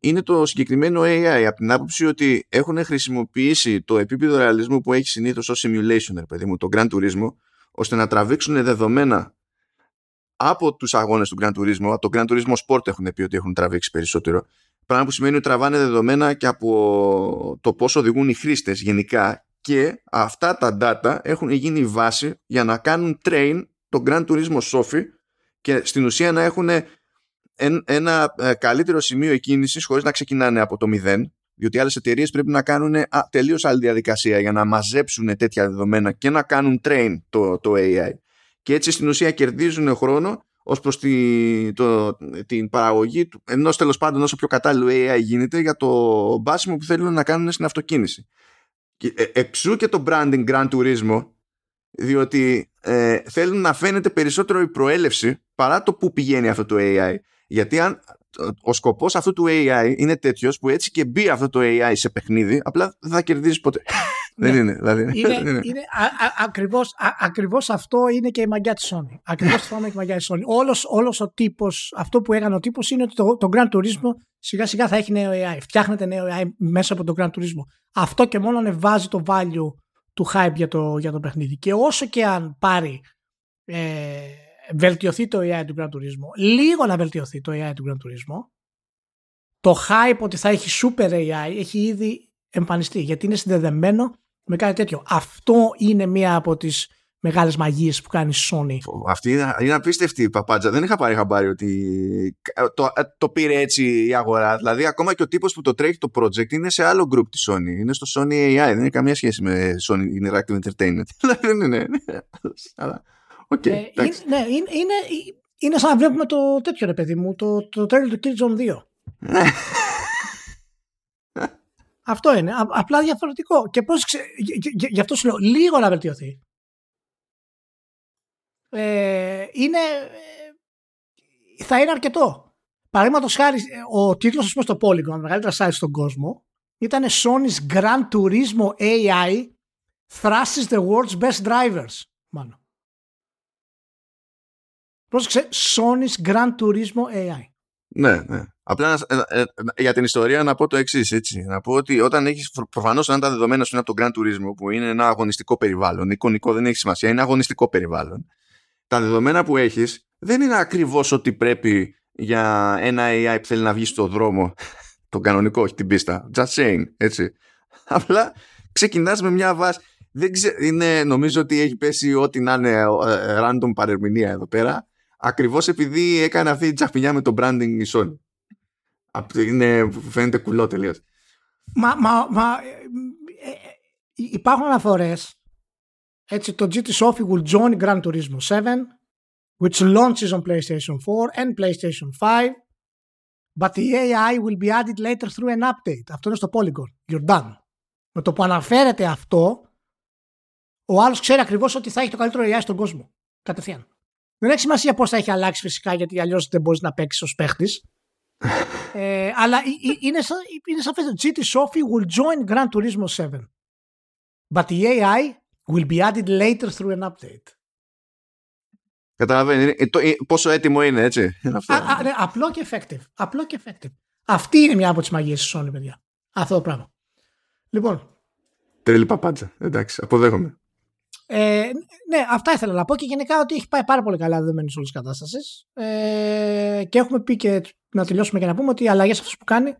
είναι το συγκεκριμένο AI από την άποψη ότι έχουν χρησιμοποιήσει το επίπεδο ρεαλισμού που έχει συνήθως ως simulation, παιδί μου, το Grand Turismo, ώστε να τραβήξουν δεδομένα από τους αγώνες του Grand Turismo, από το Grand Turismo Sport έχουν πει ότι έχουν τραβήξει περισσότερο. Πράγμα που σημαίνει ότι τραβάνε δεδομένα και από το πώς οδηγούν οι χρήστες γενικά και αυτά τα data έχουν γίνει βάση για να κάνουν train το Grand Turismo Sophie και στην ουσία να έχουν ένα ε, καλύτερο σημείο εκκίνησης χωρίς να ξεκινάνε από το μηδέν Διότι άλλες εταιρείες πρέπει να κάνουν τελείως άλλη διαδικασία για να μαζέψουν τέτοια δεδομένα και να κάνουν train το, το AI. Και έτσι στην ουσία κερδίζουν χρόνο ως προς τη, το, την παραγωγή του, ενός τέλος πάντων όσο πιο κατάλληλο AI γίνεται για το μπάσιμο που θέλουν να κάνουν στην αυτοκίνηση. Και, ε, εξού και το branding Grand Turismo διότι ε, θέλουν να φαίνεται περισσότερο η προέλευση παρά το που πηγαίνει αυτό το AI. Γιατί αν, ο σκοπός αυτού του AI είναι τέτοιος που έτσι και μπει αυτό το AI σε παιχνίδι απλά δεν θα κερδίσει ποτέ. Δεν είναι. Δηλαδή, είναι, είναι. είναι α, ακριβώς, ακριβώς αυτό είναι και η μαγιά της Sony. Ακριβώς αυτό είναι και η μαγιά της Sony. Όλος, όλος ο τύπος, αυτό που έκανε ο τύπος είναι ότι το, το Grand Turismo σιγά σιγά θα έχει νέο AI. Φτιάχνεται νέο AI μέσα από το Grand Turismo. Αυτό και μόνο ανεβάζει το value του hype για το, για το παιχνίδι. Και όσο και αν πάρει ε, βελτιωθεί το AI του Grand Turismo, λίγο να βελτιωθεί το AI του Grand Turismo, το hype ότι θα έχει super AI έχει ήδη εμφανιστεί γιατί είναι συνδεδεμένο με κάτι τέτοιο. Αυτό είναι μία από τις μεγάλες μαγείες που κάνει η Sony. Αυτή είναι, είναι απίστευτη η παπάτζα. Δεν είχα πάρει χαμπάρι ότι το, το πήρε έτσι η αγορά. Δηλαδή ακόμα και ο τύπος που το τρέχει το project είναι σε άλλο group της Sony. Είναι στο Sony AI. Δεν έχει καμία σχέση με Sony Interactive Entertainment. Δεν είναι. Αλλά, okay, ε, είναι, ναι, είναι, είναι, είναι σαν να βλέπουμε το τέτοιο ρε παιδί μου, το, το τρέλιο του Killzone 2. Αυτό είναι. απλά διαφορετικό. Και πώς ξε... Γι' αυτό σου λέω, λίγο να βελτιωθεί ε, είναι, ε, θα είναι αρκετό. Παραδείγματος χάρη, ο τίτλος στο Polygon, μεγαλύτερα site στον κόσμο, ήταν Sony's Grand Turismo AI thrashes the world's best drivers. Μάλλον. Πρόσεξε, Sony's Grand Turismo AI. Ναι, ναι. Απλά ε, ε, για την ιστορία να πω το εξής. Να πω ότι όταν έχεις προφανώς αν τα δεδομένα σου είναι από τον Grand Turismo, που είναι ένα αγωνιστικό περιβάλλον, εικονικό δεν έχει σημασία, είναι αγωνιστικό περιβάλλον τα δεδομένα που έχεις δεν είναι ακριβώς ότι πρέπει για ένα AI που θέλει να βγει στο δρόμο τον κανονικό, όχι την πίστα. Just saying, έτσι. Απλά ξεκινάς με μια βάση. Δεν ξε... είναι, νομίζω ότι έχει πέσει ό,τι να είναι ε, random παρερμηνία εδώ πέρα. Ακριβώς επειδή έκανε αυτή η τσαχπινιά με το branding η Sony. Είναι, φαίνεται κουλό τελείως. Μα, μα, μα ε, ε, υπάρχουν αναφορές έτσι, το GT Sophie will join Gran Turismo 7, which launches on PlayStation 4 and PlayStation 5, but the AI will be added later through an update. Αυτό είναι στο Polygon. You're done. Με το που αναφέρεται αυτό, ο άλλος ξέρει ακριβώς ότι θα έχει το καλύτερο AI στον κόσμο. Κατευθείαν. Δεν έχει σημασία πώς θα έχει αλλάξει φυσικά, γιατί αλλιώς δεν μπορείς να παίξεις ως παίχτης. ε, αλλά είναι, είναι σαφέ. GT Sophie will join Gran Turismo 7. But the AI will be added later through an update. Καταλαβαίνεις ε, πόσο έτοιμο είναι, έτσι. Α, α, ναι, απλό και effective. Απλό και effective. Αυτή είναι μια από τις μαγείες της Sony, παιδιά. Αυτό το πράγμα. Λοιπόν. Τρελή παπάντσα. Εντάξει, αποδέχομαι. Ε, ναι, αυτά ήθελα να πω και γενικά ότι έχει πάει πάρα πολύ καλά δεδομένης όλης της κατάστασης. Ε, και έχουμε πει και να τελειώσουμε και να πούμε ότι οι αλλαγές αυτές που κάνει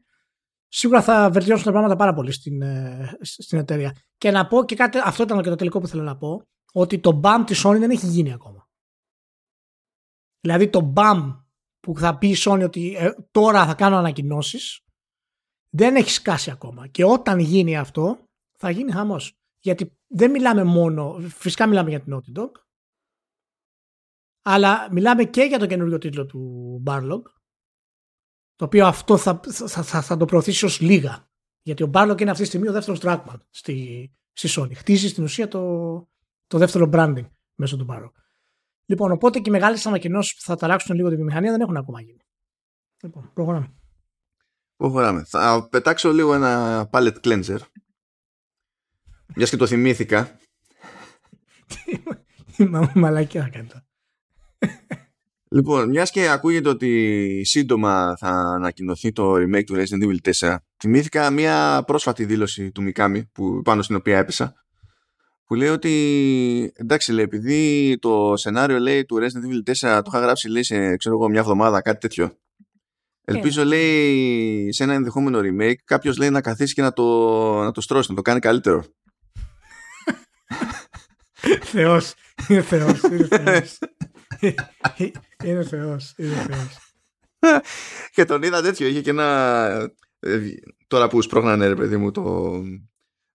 σίγουρα θα βελτιώσουν τα πράγματα πάρα πολύ στην, ε, στην εταιρεία. Και να πω και κάτι, αυτό ήταν και το τελικό που θέλω να πω, ότι το BAM της Sony δεν έχει γίνει ακόμα. Δηλαδή το BAM που θα πει η Sony ότι ε, τώρα θα κάνω ανακοινώσεις, δεν έχει σκάσει ακόμα. Και όταν γίνει αυτό, θα γίνει χαμός. Γιατί δεν μιλάμε μόνο, φυσικά μιλάμε για την Naughty Dog, αλλά μιλάμε και για το καινούριο τίτλο του Barlog, το οποίο αυτό θα, θα, θα, θα το προωθήσει ως λίγα. Γιατί ο Barlog είναι αυτή τη στιγμή ο δεύτερος Druckmann στη, στη Sony. Χτίζει στην ουσία το, το δεύτερο branding μέσω του Barlog. Λοιπόν, οπότε και οι μεγάλες ανακοινώσεις που θα ταράξουν λίγο την βιομηχανία δεν έχουν ακόμα γίνει. Λοιπόν, προχωράμε. Προχωράμε. Θα πετάξω λίγο ένα palette cleanser. Μιας και το θυμήθηκα. Τι μαλακιά κάνει Λοιπόν, μιας και ακούγεται ότι σύντομα θα ανακοινωθεί το remake του Resident Evil 4, θυμήθηκα μια πρόσφατη δήλωση του Μικάμι, που, πάνω στην οποία έπεσα, που λέει ότι εντάξει, λέει, επειδή το σενάριο λέει, του Resident Evil 4 το είχα γράψει λέει, σε ξέρω εγώ, μια εβδομάδα, κάτι τέτοιο. Ελπίζω, λέει, σε ένα ενδεχόμενο remake, κάποιος λέει να καθίσει και να το, να το στρώσει, να το κάνει καλύτερο. Θεός, είναι Θεός, είναι Θεός. είναι θεός, είναι θεός. και τον είδα τέτοιο, είχε και ένα ε, τώρα που σπρώχνανε ρε παιδί μου το,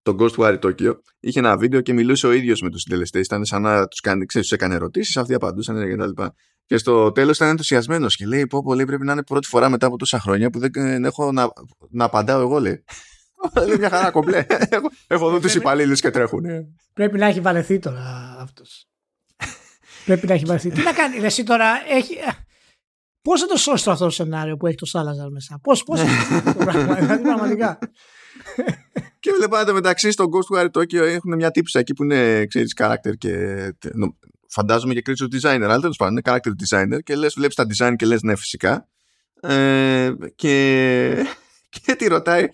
το Ghostwire Tokyo είχε ένα βίντεο και μιλούσε ο ίδιος με τους συντελεστές ήταν σαν να τους, κάνει, ξέρεις, τους έκανε ερωτήσεις αυτοί απαντούσαν και τα λοιπά και στο τέλος ήταν ενθουσιασμένος και λέει πω πολύ πρέπει να είναι πρώτη φορά μετά από τόσα χρόνια που δεν έχω να, να απαντάω εγώ λέει Λέει μια χαρά κομπλέ. έχω, έχω δω τους υπαλλήλους και τρέχουν. Πρέπει να έχει βαλεθεί τώρα αυτός. πρέπει να έχει βαλεθεί. Τι να κάνει, εσύ τώρα έχει... Πώς θα το σώσει αυτό το σενάριο που έχει το Σάλαζαρ μέσα, Πώ πώς το πράγμα, δηλαδή πραγματικά. και βλέπατε μεταξύ στο Ghostwire Tokyo έχουν μια τύψη εκεί που είναι, ξέρεις, character και φαντάζομαι και creature designer, αλλά τέλος πάντων είναι character designer και λες, βλέπεις τα design και λες ναι φυσικά ε, και, και τη ρωτάει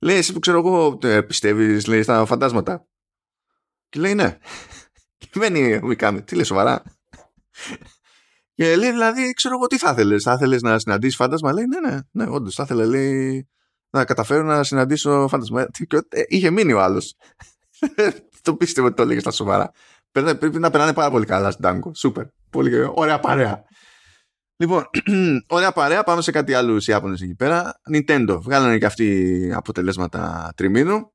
λέει εσύ που ξέρω εγώ ε, πιστεύεις λέει στα φαντάσματα και λέει ναι και μένει ο Μικάμι τι λέει σοβαρά και λέει δηλαδή ξέρω εγώ τι θα ήθελες θα ήθελες να συναντήσεις φάντασμα λέει ναι ναι ναι όντως θα ήθελα λέει να καταφέρω να συναντήσω φάντασμα ε, είχε μείνει ο άλλος το πίστευε ότι το έλεγε στα σοβαρά πρέπει να περνάνε πάρα πολύ καλά στην Τάγκο. Σούπερ. Πολύ ωραία παρέα. Λοιπόν, ωραία παρέα. Πάμε σε κάτι άλλο Ιάπωνες εκεί πέρα. Nintendo. Βγάλανε και αυτοί αποτελέσματα τριμήνου.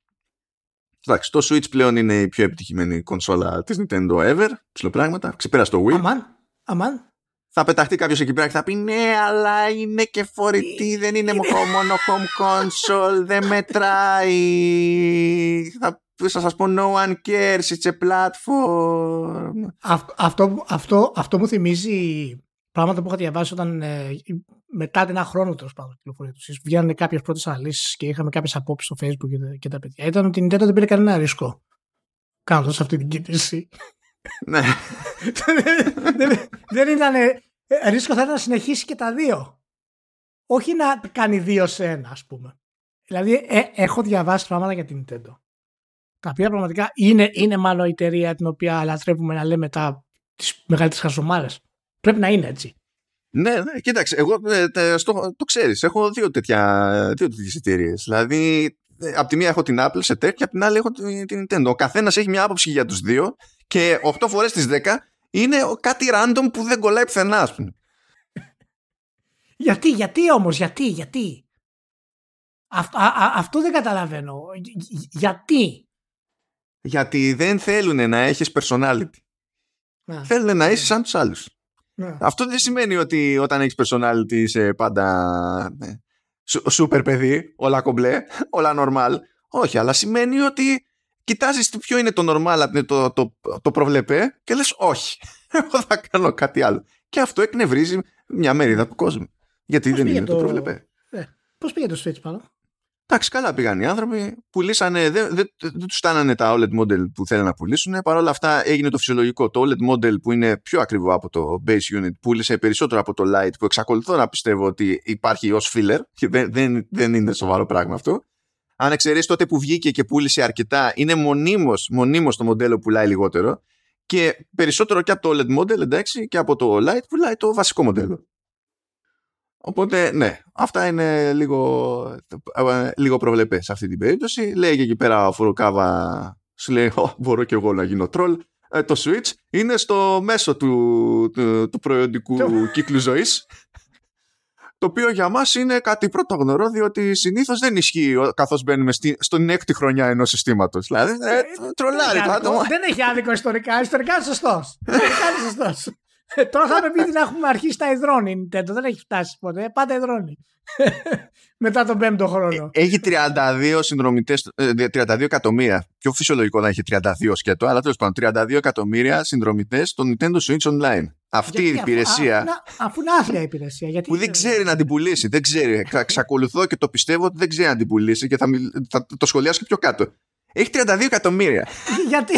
Εντάξει, το Switch πλέον είναι η πιο επιτυχημένη κονσόλα της Nintendo ever. Ψιλοπράγματα. Ξεπέρασε το Wii. Αμάν. Αμάν. Θα πεταχτεί κάποιος εκεί πέρα και θα πει Ναι, αλλά είναι και φορητή, δεν είναι μόνο home console, δεν μετράει. Θα θα σας πω no one cares, it's a platform. αυτό, αυτό, αυτό μου θυμίζει πράγματα που είχα διαβάσει όταν ε, μετά ένα χρόνο τέλος πάντων κυκλοφορίας τους. Βγαίνανε κάποιες πρώτες αναλύσεις και είχαμε κάποιες απόψεις στο Facebook και, και, τα παιδιά. Ήταν ότι η Nintendo δεν πήρε κανένα ρίσκο κάνοντας αυτή την κίνηση. Ναι. δεν ήταν. Ε, ρίσκο θα ήταν να συνεχίσει και τα δύο. Όχι να κάνει δύο σε ένα, ας πούμε. Δηλαδή, ε, έχω διαβάσει πράγματα για την Nintendo τα οποία πραγματικά είναι, είναι μάλλον η εταιρεία την οποία λατρεύουμε να λέμε τα, τις μεγαλύτερες χασομάρες. Πρέπει να είναι έτσι. Ναι, ναι, κοίταξε, εγώ ε, στο, το ξέρεις, έχω δύο, τέτοια, δύο τέτοιες εταιρείες. Δηλαδή, ε, από τη μία έχω την Apple σε tech και από την άλλη έχω την Nintendo. Ο καθένας έχει μια άποψη για τους δύο και 8 φορές στις 10 είναι κάτι random που δεν κολλάει πουθενά, ας πούμε. γιατί, γιατί όμως, γιατί, γιατί. αυτό δεν καταλαβαίνω. Γιατί; Γιατί δεν θέλουν να έχεις personality. Ναι. Θέλουν να είσαι σαν τους άλλους. Ναι. Αυτό δεν σημαίνει ότι όταν έχεις personality είσαι πάντα ναι, super παιδί, όλα κομπλέ, όλα normal. Όχι, αλλά σημαίνει ότι κοιτάζεις ποιο είναι το normal, το, το, το προβλεπέ και λες όχι, εγώ θα κάνω κάτι άλλο. Και αυτό εκνευρίζει μια μερίδα του κόσμου. Γιατί δεν είναι το, το προβλεπέ. Ε, πώς πήγε το Switch πάνω; Εντάξει, καλά πήγαν οι άνθρωποι. Πουλήσανε, δεν, δεν, δεν τους στάνανε τα OLED model που θέλουν να πουλήσουν. Παρ' όλα αυτά έγινε το φυσιολογικό. Το OLED model που είναι πιο ακριβό από το base unit πούλησε περισσότερο από το Lite που εξακολουθώ να πιστεύω ότι υπάρχει ως filler. Και δεν, δεν, δεν είναι σοβαρό πράγμα αυτό. Αν εξαιρέσεις τότε που βγήκε και πούλησε αρκετά, είναι μονίμως, μονίμως το μοντέλο πουλάει λιγότερο. Και περισσότερο και από το OLED model, εντάξει, και από το Lite πουλάει το βασικό μοντέλο. Οπότε, ναι, αυτά είναι λίγο, ε, λίγο προβλεπές σε αυτή την περίπτωση. Λέει και εκεί πέρα ο Φουρουκάβα, σου λέει, μπορώ και εγώ να γίνω τρόλ. Ε, το Switch είναι στο μέσο του, του, του προϊόντικου κύκλου ζωής το οποίο για μας είναι κάτι πρωτογνωρό διότι συνήθως δεν ισχύει καθώς μπαίνουμε στη, στον έκτη χρονιά ενός συστήματος. Δηλαδή ε, τρολάρει το άτομο δεν έχει άδικο ιστορικά, ιστορικά είναι σωστός. Ιστορικά είναι σωστός. ε, τώρα θα πρέπει να έχουμε αρχίσει τα υδρώνει η Nintendo. Δεν έχει φτάσει ποτέ. Πάντα υδρώνει. Μετά τον πέμπτο χρόνο. Ε, έχει 32 συνδρομητές, 32 ε, εκατομμύρια. Πιο φυσιολογικό να έχει 32 σκέτο, αλλά τέλος πάντων 32 εκατομμύρια συνδρομητές στο Nintendo Switch Online. Αυτή η υπηρεσία. Αφού, αφού είναι άθλια υπηρεσία. Γιατί που δεν ξέρει να την πουλήσει. Δεν ξέρει. Εξακολουθώ και το πιστεύω ότι δεν ξέρει να την πουλήσει και θα, θα το σχολιάσω και πιο κάτω. Έχει 32 εκατομμύρια. γιατί.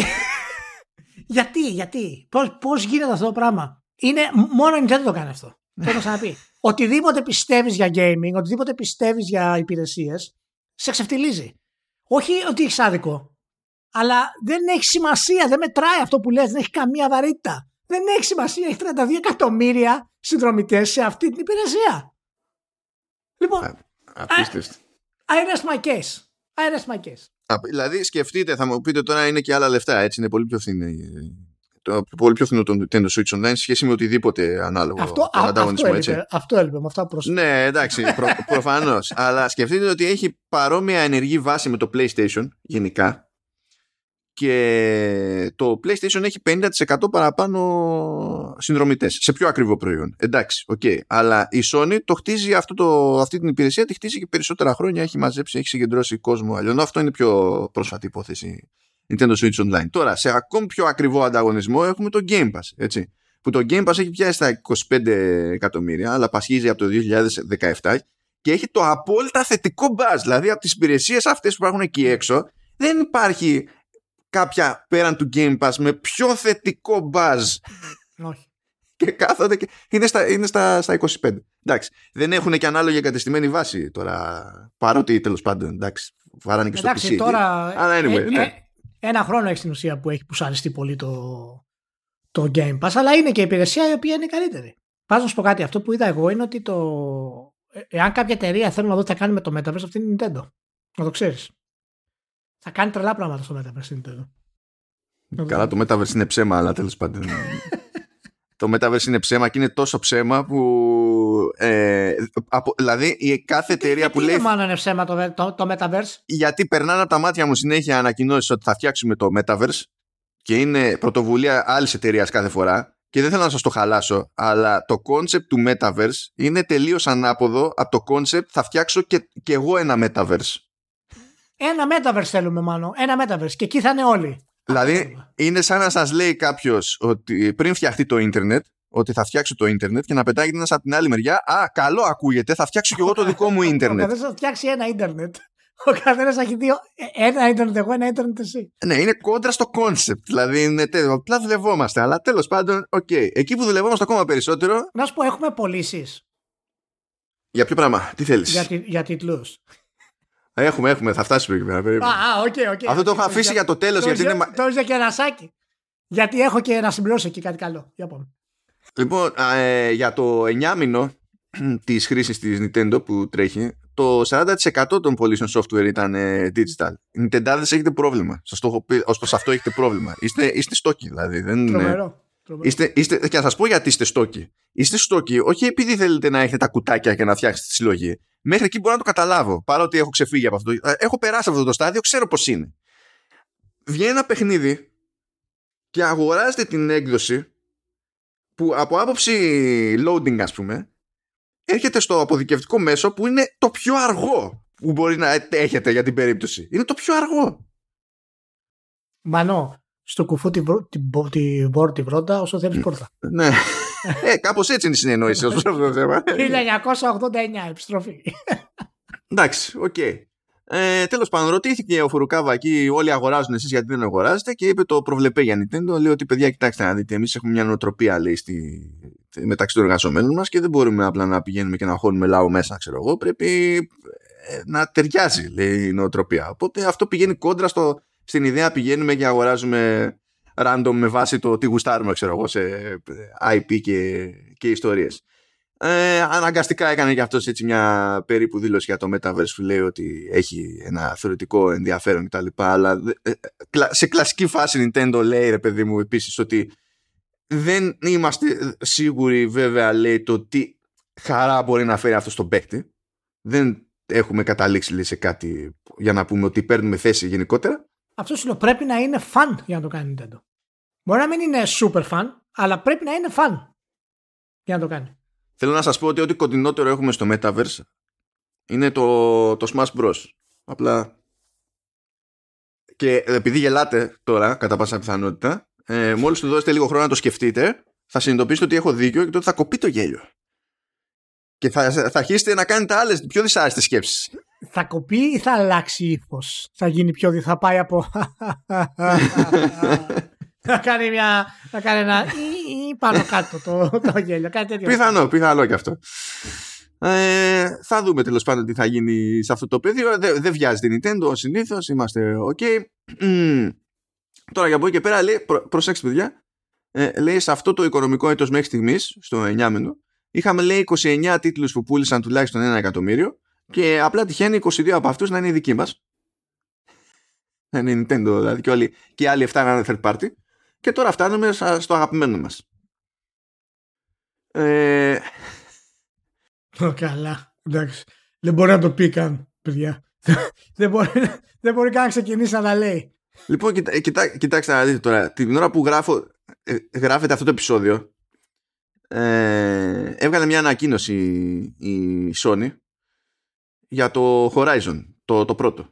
Γιατί, γιατί. Πώς, πώς γίνεται αυτό το πράγμα; Είναι, μόνο η Nintendo το κάνει αυτό. Θέλω να ξαναπεί. Οτιδήποτε πιστεύεις για gaming, οτιδήποτε πιστεύεις για υπηρεσίες, σε ξεφτιλίζει. Όχι ότι έχεις άδικο. Αλλά δεν έχει σημασία, δεν μετράει αυτό που λες, δεν έχει καμία βαρύτητα. Δεν έχει σημασία, έχει 32 εκατομμύρια συνδρομητές σε αυτή την υπηρεσία. Λοιπόν. Απίστευτο. I rest my case. I rest my case. Δηλαδή σκεφτείτε, θα μου πείτε τώρα είναι και άλλα λεφτά, έτσι είναι πολύ πιο φθηνή το, πολύ πιο φθηνό το Nintendo Switch Online σε σχέση με οτιδήποτε ανάλογο. Αυτό, α, αυτό, έλειπε, αυτό έλειπε με αυτά που Ναι, εντάξει, προ, προφανώς. αλλά σκεφτείτε ότι έχει παρόμοια ενεργή βάση με το PlayStation γενικά και το PlayStation έχει 50% παραπάνω συνδρομητές σε πιο ακριβό προϊόν. Εντάξει, οκ. Okay. Αλλά η Sony το χτίζει αυτό το, αυτή την υπηρεσία, τη χτίζει και περισσότερα χρόνια, έχει μαζέψει, έχει συγκεντρώσει κόσμο. Αλλιώς αυτό είναι πιο πρόσφατη υπόθεση Nintendo Switch Online. Τώρα, σε ακόμη πιο ακριβό ανταγωνισμό έχουμε το Game Pass, έτσι. Που το Game Pass έχει πιάσει στα 25 εκατομμύρια, αλλά πασχίζει από το 2017 και έχει το απόλυτα θετικό buzz. Δηλαδή, από τις υπηρεσίες αυτές που υπάρχουν εκεί έξω, δεν υπάρχει κάποια πέραν του Game Pass με πιο θετικό buzz. Όχι. Και κάθονται και είναι στα, είναι στα, στα 25. Εντάξει. Δεν έχουν και ανάλογη εγκατεστημένη βάση τώρα. Παρότι τέλος πάντων. Εντάξει. Βάρανε και στο εντάξει, τώρα. Αλλά anyway, ε, ναι. ε, ένα χρόνο έχει στην ουσία που έχει πουσαριστεί πολύ το, το Game Pass. Αλλά είναι και η υπηρεσία η οποία είναι καλύτερη. Πάω να σου πω κάτι. Αυτό που είδα εγώ είναι ότι το. Ε, εάν κάποια εταιρεία θέλει να δω τι θα κάνει με το Metaverse, αυτή είναι η Nintendo. Να το ξέρεις. Θα κάνει τρελά πράγματα στο Metaverse Nintendo. Καλά, το Metaverse είναι ψέμα, αλλά τέλος πάντων. το Metaverse είναι ψέμα και είναι τόσο ψέμα που. Ε, από, δηλαδή, η κάθε εταιρεία που λέει. Γιατί μάλλον είναι ψέμα το, το, το Metaverse; Γιατί περνάνε από τα μάτια μου συνέχεια ανακοινώσεις ότι θα φτιάξουμε το Metaverse και είναι πρωτοβουλία άλλης εταιρείας κάθε φορά. Και δεν θέλω να σας το χαλάσω, αλλά το concept του Metaverse είναι τελείως ανάποδο από το concept θα φτιάξω και, και εγώ ένα Metaverse. Ένα metaverse θέλουμε μάλλον. Ένα metaverse. Και εκεί θα είναι όλοι. Δηλαδή, είναι σαν να σας λέει κάποιος ότι πριν φτιαχτεί το ίντερνετ, ότι θα φτιάξω το ίντερνετ και να πετάγεται ένας από την άλλη μεριά. Α, καλό ακούγεται, θα φτιάξω κι εγώ το δικό μου ίντερνετ. Ο καθένας θα φτιάξει ένα ίντερνετ. Ο καθένας θα έχει δύο. Ένα ίντερνετ εγώ, ένα ίντερνετ εσύ. Ναι, είναι κόντρα στο κόνσεπτ. Δηλαδή, είναι τέλος. Απλά δουλευόμαστε. Αλλά τέλος πάντων, οκ. Okay. Εκεί που δουλευόμαστε ακόμα περισσότερο. Να σου πω, έχουμε πωλήσει. Για ποιο πράγμα, τι θέλεις; Για, για τίτλους. Έχουμε, έχουμε, θα φτάσουμε εκεί πέρα. Α, οκ, οκ. Αυτό το έχω αφήσει για το τέλος. Το είναι... για και ένα σάκι. Γιατί έχω και να συμπληρώσω εκεί κάτι καλό. Για πάμε. Λοιπόν, ε, για το 9 μήνο της χρήσης της Nintendo που τρέχει, το 40% των πωλήσεων software ήταν ε, digital. Οι Nintendo έχετε πρόβλημα. Σας το έχω πει, ως προς αυτό έχετε πρόβλημα. Είστε, είστε στόκοι δηλαδή. Δεν, Τρομερό. Είστε, είστε, και να σας πω γιατί είστε στόκοι. Είστε στόκοι όχι επειδή θέλετε να έχετε τα κουτάκια και να φτιάξετε τη συλλογή. Μέχρι εκεί μπορώ να το καταλάβω. Παρότι έχω ξεφύγει από αυτό. Ε, έχω περάσει αυτό το στάδιο, ξέρω πώς είναι. Βγαίνει ένα παιχνίδι και αγοράζετε την έκδοση που από άποψη loading, ας πούμε, έρχεται στο αποδικευτικό μέσο που είναι το πιο αργό που μπορεί να έχετε για την περίπτωση. Είναι το πιο αργό. Μανώ, στο κουφού την, την, την, την πρώτα όσο θέλεις πόρτα. Ναι. ε, κάπως έτσι είναι η συνεννόηση ω αυτό το θέμα. 1989, επιστροφή. Εντάξει, οκ. Okay. Ε, Τέλος πάντων, ρωτήθηκε ο Φουρουκάβα εκεί, όλοι αγοράζουν εσείς γιατί δεν αγοράζετε και είπε το προβλεπέ για Nintendo. Λέει ότι παιδιά, κοιτάξτε να δείτε, εμείς έχουμε μια νοοτροπία λέει, στη, μεταξύ των εργαζομένων μας και δεν μπορούμε απλά να πηγαίνουμε και να χώνουμε λαό μέσα, ξέρω εγώ. Πρέπει ε, να ταιριάζει, λέει η νοοτροπία. Οπότε αυτό πηγαίνει κόντρα στο, στην ιδέα πηγαίνουμε και αγοράζουμε random με βάση το τι γουστάρουμε ξέρω εγώ σε IP και, και ιστορίες. Ε, αναγκαστικά έκανε και αυτός έτσι μια περίπου δήλωση για το Metaverse που λέει ότι έχει ένα θεωρητικό ενδιαφέρον κτλ. Αλλά ε, σε κλασική φάση Nintendo λέει ρε παιδί μου επίσης ότι δεν είμαστε σίγουροι βέβαια λέει το τι χαρά μπορεί να φέρει αυτό στον παίκτη. Δεν έχουμε καταλήξει λέει, σε κάτι για να πούμε ότι παίρνουμε θέση γενικότερα. Αυτό σου λέω πρέπει να είναι fun για να το κάνει Nintendo. Μπορεί να μην είναι super fun, αλλά πρέπει να είναι fun για να το κάνει. Θέλω να σας πω ότι ό,τι κοντινότερο έχουμε στο Metaverse είναι το, το Smash Bros. Απλά και επειδή γελάτε τώρα, κατά πάσα πιθανότητα, ε, μόλις του δώσετε λίγο χρόνο να το σκεφτείτε, θα συνειδητοποιήσετε ότι έχω δίκιο και τότε θα κοπεί το γέλιο. Και θα, θα αρχίσετε να κάνετε άλλες πιο δυσάρεστες σκέψεις θα κοπεί ή θα αλλάξει ύφος; Θα γίνει πιο. Θα πάει από. θα κάνει μια. Θα κάνει ένα. ή πάνω κάτω το, το γέλιο. Κάτι τέτοιο. Πιθανό, πιθανό και αυτό. Ε, θα δούμε τέλος πάντων τι θα γίνει σε αυτό το πεδίο. Δεν δε βιάζει την Nintendo συνήθως. Είμαστε OK. Τώρα για από εκεί και πέρα λέει, προ, προσέξτε παιδιά, ε, λέει σε αυτό το οικονομικό έτος μέχρι στιγμής, στο 9 μήνο, είχαμε λέει 29 τίτλους που πούλησαν τουλάχιστον ένα εκατομμύριο και απλά τυχαίνει 22 από αυτούς να είναι οι δικοί μας. Να είναι Nintendo δηλαδή και, όλοι, και οι άλλοι 7 να είναι third party. Και τώρα φτάνουμε στο αγαπημένο μας. Ε... καλά. Εντάξει. Δεν μπορεί να το πει καν, παιδιά. δεν, μπορεί, δεν μπορεί καν να ξεκινήσει να τα λέει. Λοιπόν, κοιτά, κοιτά, κοιτάξτε να δείτε τώρα. Την ώρα που γράφω, ε, γράφεται αυτό το επεισόδιο, ε, έβγαλε μια ανακοίνωση η Sony για το Horizon, το, το πρώτο.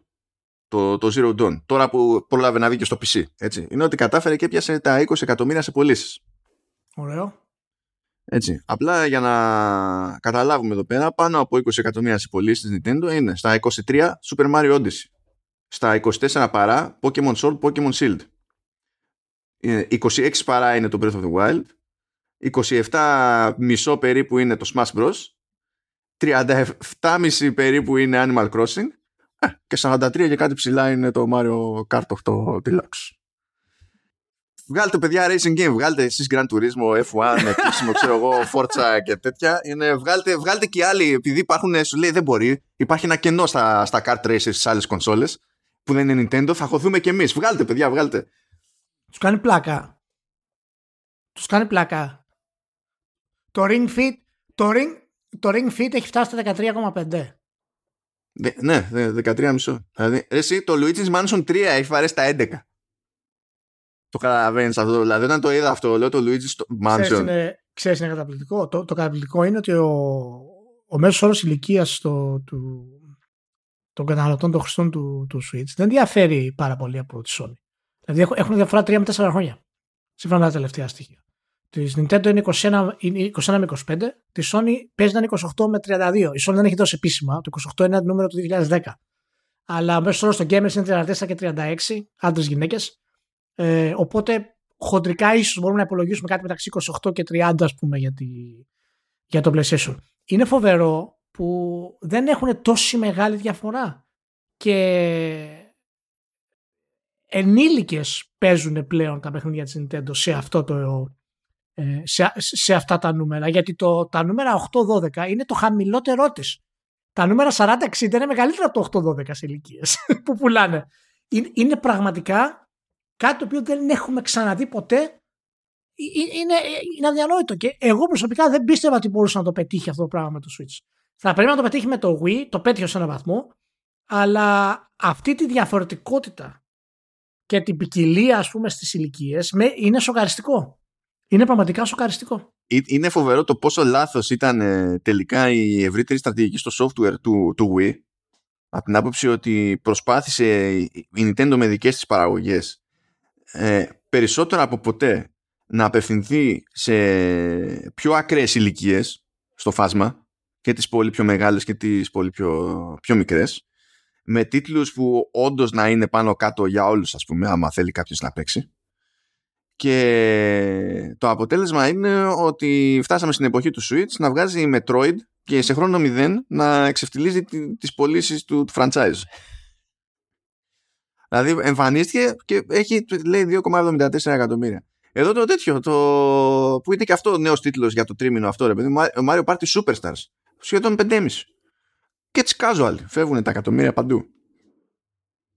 Το, το Zero Dawn. Τώρα που πρόλαβε να βγει και στο PC. Έτσι. Είναι ότι κατάφερε και πιάσε τα 20 εκατομμύρια σε πωλήσεις. Ωραίο. Έτσι. Απλά για να καταλάβουμε εδώ πέρα, πάνω από 20 εκατομμύρια σε πωλήσεις της Nintendo είναι στα 23 Super Mario Odyssey. Στα 24 παρά Pokemon Sword, Pokemon Shield. 26 ε, παρά είναι το Breath of the Wild. 27 μισό περίπου είναι το Smash Bros. 37,5 περίπου είναι Animal Crossing ε, και 43 και κάτι ψηλά είναι το Mario Kart 8 Deluxe. Βγάλτε παιδιά racing game, βγάλτε εσείς Grand Turismo, F1, επίσημο ξέρω εγώ, Forza και τέτοια. Είναι, βγάλτε, βγάλτε και άλλοι, επειδή υπάρχουν, σου λέει δεν μπορεί, υπάρχει ένα κενό στα, στα kart races στις άλλες κονσόλες που δεν είναι Nintendo, θα χωθούμε και εμείς. Βγάλτε παιδιά, βγάλτε. Τους κάνει πλάκα. Τους κάνει πλάκα. Το Ring Fit, το Ring, το Ring Fit έχει φτάσει στα 13,5. ναι, 13,5. Δηλαδή, εσύ το Luigi's Mansion 3 έχει βαρέσει τα 11. Το καταλαβαίνεις αυτό. Δηλαδή, όταν το είδα αυτό, λέω το Luigi's Mansion. Ξέρεις είναι, ξέρεις είναι καταπληκτικό. Το, το καταπληκτικό είναι ότι ο, ο μέσος όρος ηλικίας του, των καταναλωτών των χρηστών του, του Switch δεν διαφέρει πάρα πολύ από τη Sony. Δηλαδή έχουν διαφορά 3 με 4 χρόνια. Σύμφωνα με τα τελευταία στοιχεία. Της Nintendo είναι 21, 21 με 25, της Sony παίζει να είναι 28 με 32. Η Sony δεν έχει δώσει επίσημα, το 28 είναι το νούμερο του 2010. Αλλά ο μέσο όρο των gamers είναι 34 και 36, άντρες γυναίκες. Ε, οπότε χοντρικά ίσως μπορούμε να υπολογίσουμε κάτι μεταξύ 28 και 30 ας πούμε για, τη, για το PlayStation. Είναι φοβερό που δεν έχουν τόση μεγάλη διαφορά και ενήλικες παίζουν πλέον τα παιχνίδια της Nintendo σε αυτό το ε, σε, σε αυτά τα νούμερα γιατί το, τα νούμερα 8-12 είναι το χαμηλότερό της. Τα νούμερα 40-60 είναι μεγαλύτερα από το 8-12 σε ηλικίες που πουλάνε. Είναι, είναι πραγματικά κάτι το οποίο δεν έχουμε ξαναδεί ποτέ. Είναι, είναι αδιανόητο και εγώ προσωπικά δεν πίστευα ότι μπορούσε να το πετύχει αυτό το πράγμα με το Switch. Θα πρέπει να το πετύχει με το Wii, το πέτυχε σε έναν βαθμό, αλλά αυτή τη διαφορετικότητα και την ποικιλία ας πούμε στις ηλικίες είναι σοκαριστικό. Είναι πραγματικά σοκαριστικό. Είναι φοβερό το πόσο λάθος ήταν ε, τελικά η ευρύτερη στρατηγική στο software του, του Wii από την άποψη ότι προσπάθησε η Nintendo με δικές της παραγωγές ε, περισσότερο από ποτέ να απευθυνθεί σε πιο ακραίες ηλικίες στο φάσμα και τις πολύ πιο μεγάλες και τις πολύ πιο, πιο μικρές με τίτλους που όντως να είναι πάνω κάτω για όλους ας πούμε άμα θέλει κάποιος να παίξει και το αποτέλεσμα είναι ότι φτάσαμε στην εποχή του Switch να βγάζει η Metroid και σε χρόνο 0 να εξευτιλίζει τις πωλήσεις του, του franchise. Δηλαδή εμφανίστηκε και έχει λέει 2,74 εκατομμύρια. Εδώ το τέτοιο, το, που είναι και αυτό ο νέος τίτλος για το τρίμηνο αυτό, ρε παιδί, Mario Party Superstars σχεδόν 5,5. Και έτσι casual. Φεύγουν τα εκατομμύρια παντού.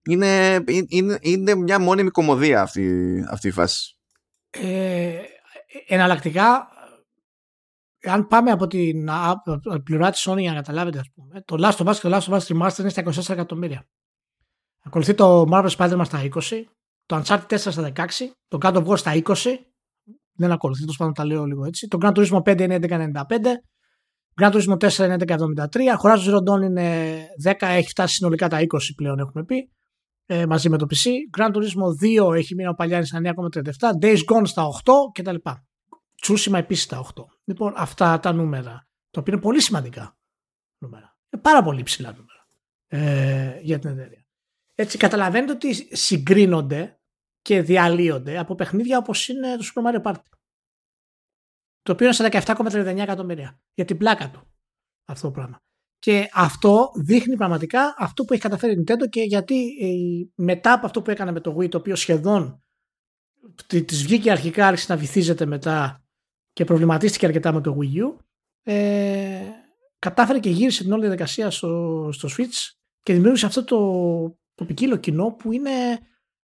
Είναι, είναι, είναι μια μόνιμη κομμωδία αυτή, αυτή η φάση. Ε, εναλλακτικά, αν πάμε από την πλευρά της Sony για να καταλάβετε, ας πούμε, το Last of Us και το Last of Us Remastered είναι στα 24 εκατομμύρια. Ακολουθεί το Marvel Spider-Man στα 20, το Uncharted 4 στα 16, το God of War στα 20, δεν ακολουθεί, το σπάνω τα λέω λίγο έτσι, το Gran Turismo 5 είναι 11,95, Grand Turismo 4 είναι 11,73. Horizon Zero Dawn είναι 10, έχει φτάσει συνολικά τα 20 πλέον έχουμε πει. Ε, μαζί με το PC. Grand Turismo 2 έχει μείνει ο Παλιάνη στα 9,37. Days Gone στα 8 κτλ. Τσούσιμα επίσης στα 8. Λοιπόν, αυτά τα νούμερα. Το οποίο είναι πολύ σημαντικά νούμερα. Είναι πάρα πολύ ψηλά νούμερα ε, για την εταιρεία. Έτσι, καταλαβαίνετε ότι συγκρίνονται και διαλύονται από παιχνίδια όπως είναι το Super Mario Party το οποίο είναι στα 17,39 εκατομμύρια για την πλάκα του αυτό το πράγμα. Και αυτό δείχνει πραγματικά αυτό που έχει καταφέρει η Nintendo και γιατί ε, μετά από αυτό που έκανε με το Wii, το οποίο σχεδόν της βγήκε αρχικά, άρχισε να βυθίζεται μετά και προβληματίστηκε αρκετά με το Wii U, ε, κατάφερε και γύρισε την όλη διαδικασία στο, στο Switch και δημιούργησε αυτό το, το ποικίλο κοινό που είναι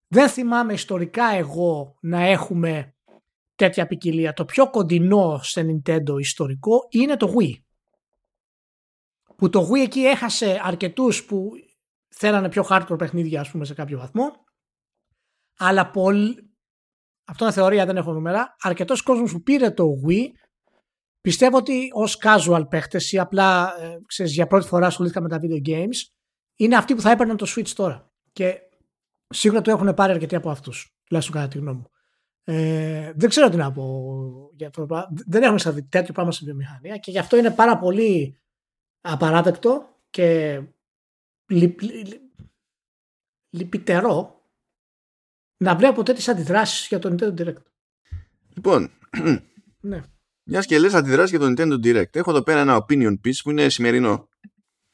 δεν θυμάμαι ιστορικά εγώ να έχουμε τέτοια ποικιλία. Το πιο κοντινό σε Nintendo ιστορικό είναι το Wii. Που το Wii εκεί έχασε αρκετούς που θέλανε πιο hardcore παιχνίδια ας πούμε σε κάποιο βαθμό. Αλλά πολύ... Αυτό είναι θεωρία, δεν έχω νούμερα. Αρκετός κόσμος που πήρε το Wii πιστεύω ότι ως casual παίχτες ή απλά ε, ξέρεις, για πρώτη φορά ασχολήθηκα με τα video games είναι αυτοί που θα έπαιρναν το Switch τώρα. Και σίγουρα το έχουν πάρει αρκετοί από αυτούς. Τουλάχιστον κατά τη γνώμη μου. Ε, δεν ξέρω τι να πω για αυτό το πράγμα. Δεν έχουμε σαν τέτοιο πράγμα στην βιομηχανία και γι' αυτό είναι πάρα πολύ απαράδεκτο και λυ, λυπητερό να βλέπω τέτοιες αντιδράσεις για το Nintendo Direct. Λοιπόν, ναι. μιας και λες αντιδράσεις για το Nintendo Direct. Έχω εδώ πέρα ένα opinion piece που είναι σημερινό.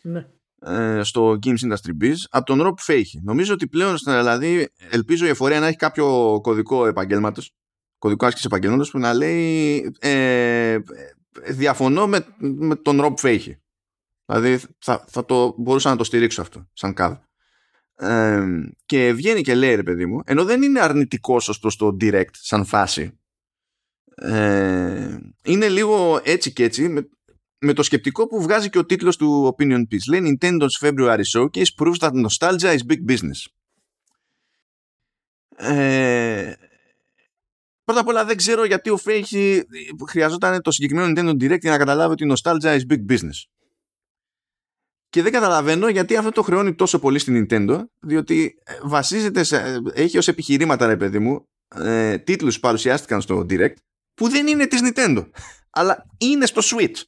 Ναι. Ε, στο Games Industry Biz από τον Rob Fahey. Νομίζω ότι πλέον στην Ελλάδα ελπίζω η εφορία να έχει κάποιο κωδικό επαγγέλματος, κωδικό άσκηση επαγγέλματο που να λέει ε, διαφωνώ με, με τον Rob Fahey. Δηλαδή θα, θα το μπορούσα να το στηρίξω αυτό σαν κάδ. Ε, και βγαίνει και λέει ρε παιδί μου ενώ δεν είναι αρνητικός ως προς το direct σαν φάση ε, είναι λίγο έτσι και έτσι με, με το σκεπτικό που βγάζει και ο τίτλος του Opinion Piece. Λέει Nintendo's February Showcase proves that nostalgia is big business. Ε, πρώτα απ' όλα δεν ξέρω γιατί ο Φέιχη χρειαζόταν το συγκεκριμένο Nintendo Direct για να καταλάβει ότι nostalgia is big business. Και δεν καταλαβαίνω γιατί αυτό το χρεώνει τόσο πολύ στην Nintendo, διότι βασίζεται σε, έχει ως επιχειρήματα, ρε παιδί μου, ε, τίτλους που παρουσιάστηκαν στο Direct, που δεν είναι της Nintendo, αλλά είναι στο Switch.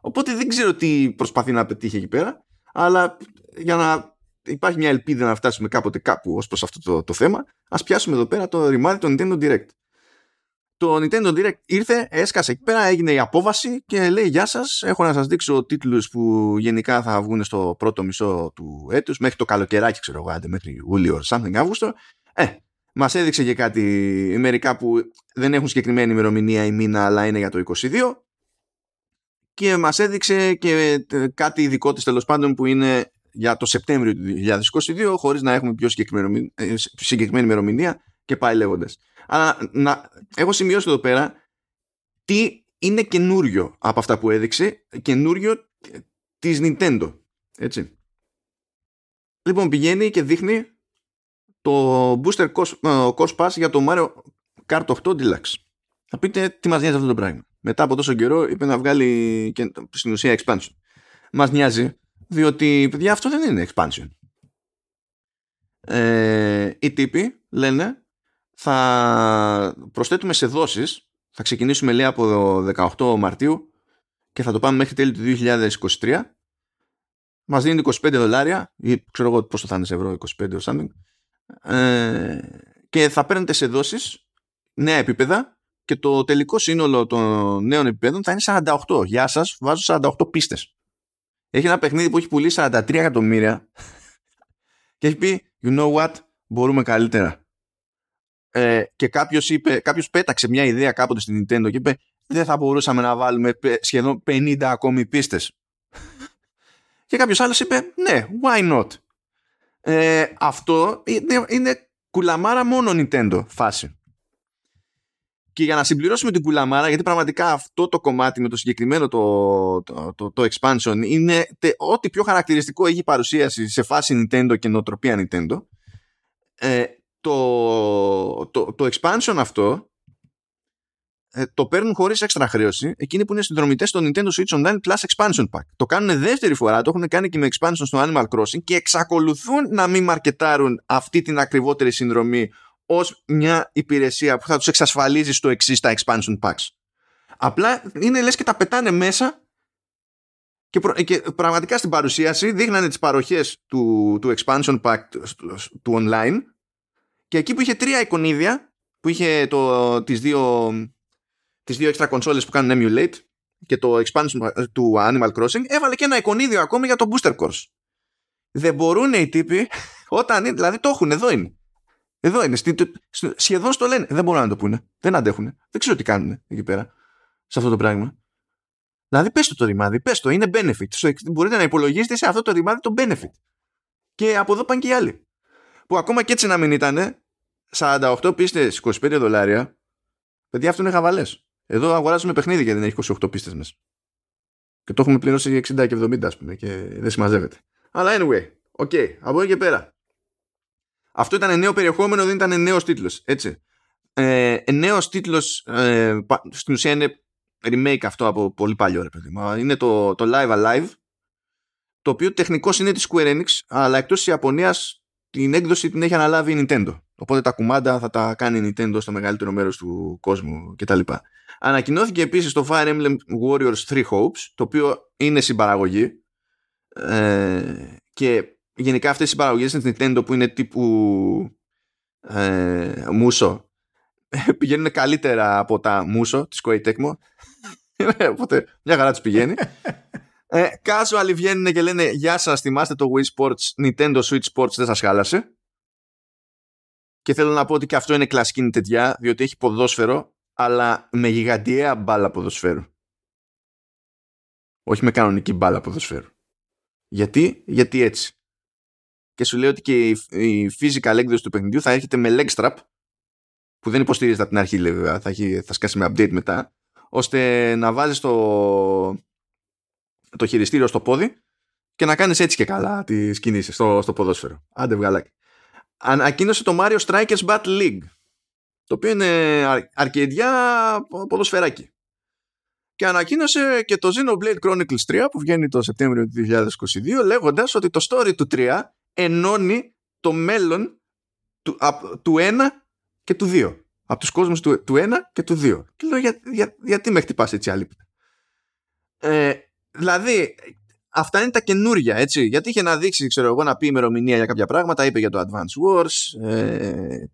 Οπότε δεν ξέρω τι προσπαθεί να πετύχει εκεί πέρα, αλλά για να υπάρχει μια ελπίδα να φτάσουμε κάποτε κάπου ως προς αυτό το, το θέμα, ας πιάσουμε εδώ πέρα το ρημάδι του Nintendo Direct. Το Nintendo Direct ήρθε, έσκασε εκεί πέρα, έγινε η απόβαση και λέει «Γεια σας, έχω να σας δείξω τίτλους που γενικά θα βγουν στο πρώτο μισό του έτους, μέχρι το καλοκαιράκι ξέρω εγώ, άντε μέχρι Ιούλιο, something Αύγουστο». Ε, μας έδειξε και κάτι μερικά που δεν έχουν συγκεκριμένη ημερομηνία ή μήνα, αλλά είναι για το 22 και μας έδειξε και ε, κάτι ειδικό της τέλος πάντων που είναι για το Σεπτέμβριο του 2022 χωρίς να έχουμε πιο συγκεκριμένη, ε, συγκεκριμένη ημερομηνία και πάει λέγοντας. Αλλά να, έχω σημειώσει εδώ πέρα τι είναι καινούριο από αυτά που έδειξε, καινούριο της Nintendo. Έτσι. Λοιπόν, πηγαίνει και δείχνει το Booster Course Pass για το Mario Kart 8 Deluxe. Θα πείτε τι μας νοιάζει αυτό το πράγμα μετά από τόσο καιρό είπε να βγάλει και στην ουσία expansion. Μας νοιάζει, διότι παιδιά αυτό δεν είναι expansion. Ε, οι τύποι λένε θα προσθέτουμε σε δόσεις, θα ξεκινήσουμε λέει από το 18 Μαρτίου και θα το πάμε μέχρι τέλη του 2023. Μας δίνει 25 δολάρια ή ξέρω εγώ πόσο θα είναι σε ευρώ, 25 or something. Ε, και θα παίρνετε σε δόσεις νέα επίπεδα και το τελικό σύνολο των νέων επιπέδων θα είναι 48. Γεια σας, βάζω 48 πίστες. Έχει ένα παιχνίδι που έχει πουλήσει 43 εκατομμύρια και έχει πει, you know what, μπορούμε καλύτερα. Ε, και κάποιος είπε, κάποιος πέταξε μια ιδέα κάποτε στην Nintendo και είπε, δεν θα μπορούσαμε να βάλουμε σχεδόν 50 ακόμη πίστες. και κάποιος άλλος είπε, ναι, why not. Ε, αυτό είναι, είναι κουλαμάρα μόνο Nintendo φάση. Και για να συμπληρώσουμε την κουλαμάρα, γιατί πραγματικά αυτό το κομμάτι με το συγκεκριμένο το, το, το, το expansion είναι ό,τι πιο χαρακτηριστικό έχει παρουσίαση σε φάση Nintendo και νοοτροπία Nintendo. Ε, το, το, το expansion αυτό ε, το παίρνουν χωρίς έξτρα χρέωση εκείνοι που είναι συνδρομητές στο Nintendo Switch Online Plus Expansion Pack. Το κάνουν δεύτερη φορά, το έχουν κάνει και με expansion στο Animal Crossing και εξακολουθούν να μην μαρκετάρουν αυτή την ακριβότερη συνδρομή ως μια υπηρεσία που θα τους εξασφαλίζει στο εξής τα expansion packs. Απλά είναι λες και τα πετάνε μέσα και, και πραγματικά στην παρουσίαση δείχνανε τις παροχές του, του expansion pack του, online και εκεί που είχε τρία εικονίδια που είχε το, τις, δύο, τις δύο extra consoles που κάνουν emulate και το expansion του Animal Crossing έβαλε και ένα εικονίδιο ακόμη για το booster course. Δεν μπορούν οι τύποι όταν δηλαδή το έχουν εδώ είναι εδώ είναι. Σχεδόν στο λένε. Δεν μπορούν να το πούνε. Δεν αντέχουν. Δεν ξέρω τι κάνουν εκεί πέρα. Σε αυτό το πράγμα. Δηλαδή, πες το το ρημάδι, πες το. Είναι benefit. Μπορείτε να υπολογίσετε σε αυτό το ρημάδι το benefit. Και από εδώ πάνε και οι άλλοι. Που ακόμα και έτσι να μην ήταν, 48 πίστες 25 δολάρια παιδιά αυτό είναι χαβαλές εδώ αγοράζουμε παιχνίδι γιατί δεν έχει 28 πίστες μέσα. Και το έχουμε πληρώσει 60 και 70 ας πούμε και δεν συμμαζεύεται. Αλλά anyway, οκ, okay, από εκεί και πέρα. Αυτό ήταν νέο περιεχόμενο δεν ήταν νέος τίτλος έτσι. Ε, νέος τίτλος ε, στην ουσία είναι remake αυτό από πολύ παλιό ρε παιδί είναι το, το Live Alive το οποίο τεχνικώ είναι της Square Enix αλλά εκτός της Ιαπωνίας την έκδοση την έχει αναλάβει η Nintendo. Οπότε τα κουμάντα θα τα κάνει η Nintendo στο μεγαλύτερο μέρος του κόσμου κτλ. Ανακοινώθηκε επίσης το Fire Emblem Warriors 3 Hopes το οποίο είναι συμπαραγωγή. Ε, και γενικά αυτές οι συμπαραγωγές στην Nintendo που είναι τύπου ε, μουσο πηγαίνουν καλύτερα από τα μουσο της Koei Tecmo. Οπότε μια χαρά τους πηγαίνει ε, casual βγαίνουν και λένε Γεια σας, θυμάστε το Wii Sports Nintendo Switch Sports δεν σας χάλασε και θέλω να πω ότι και αυτό είναι κλασική τέτοια διότι έχει ποδόσφαιρο αλλά με γιγαντιαία μπάλα ποδοσφαίρου. Όχι με κανονική μπάλα ποδοσφαίρου. Γιατί, γιατί έτσι. Και σου λέει ότι και η, physical έκδοση του παιχνιδιού θα έρχεται με leg strap που δεν υποστηρίζεται από την αρχή λέει βέβαια. Θα, έχει, θα σκάσει με update μετά ώστε να βάζεις το, το χειριστήριο στο πόδι και να κάνεις έτσι και καλά τις κινήσεις στο, στο ποδόσφαιρο. Άντε βγαλάκι. Ανακοίνωσε το Mario Strikers Battle League το οποίο είναι αρκεντιά ποδοσφαιράκι. Και ανακοίνωσε και το Xenoblade Chronicles 3 που βγαίνει το Σεπτέμβριο του 2022 λέγοντας ότι το story του 3 ενώνει το μέλλον του, του 1 και του 2. Από τους κόσμους του, του 1 και του 2. Και λέω για, για, γιατί με χτυπάς έτσι αλήπητα. Ε, δηλαδή, αυτά είναι τα καινούρια, έτσι. Γιατί είχε να δείξει, ξέρω εγώ, να πει ημερομηνία για κάποια πράγματα, είπε για το Advance Wars, ε,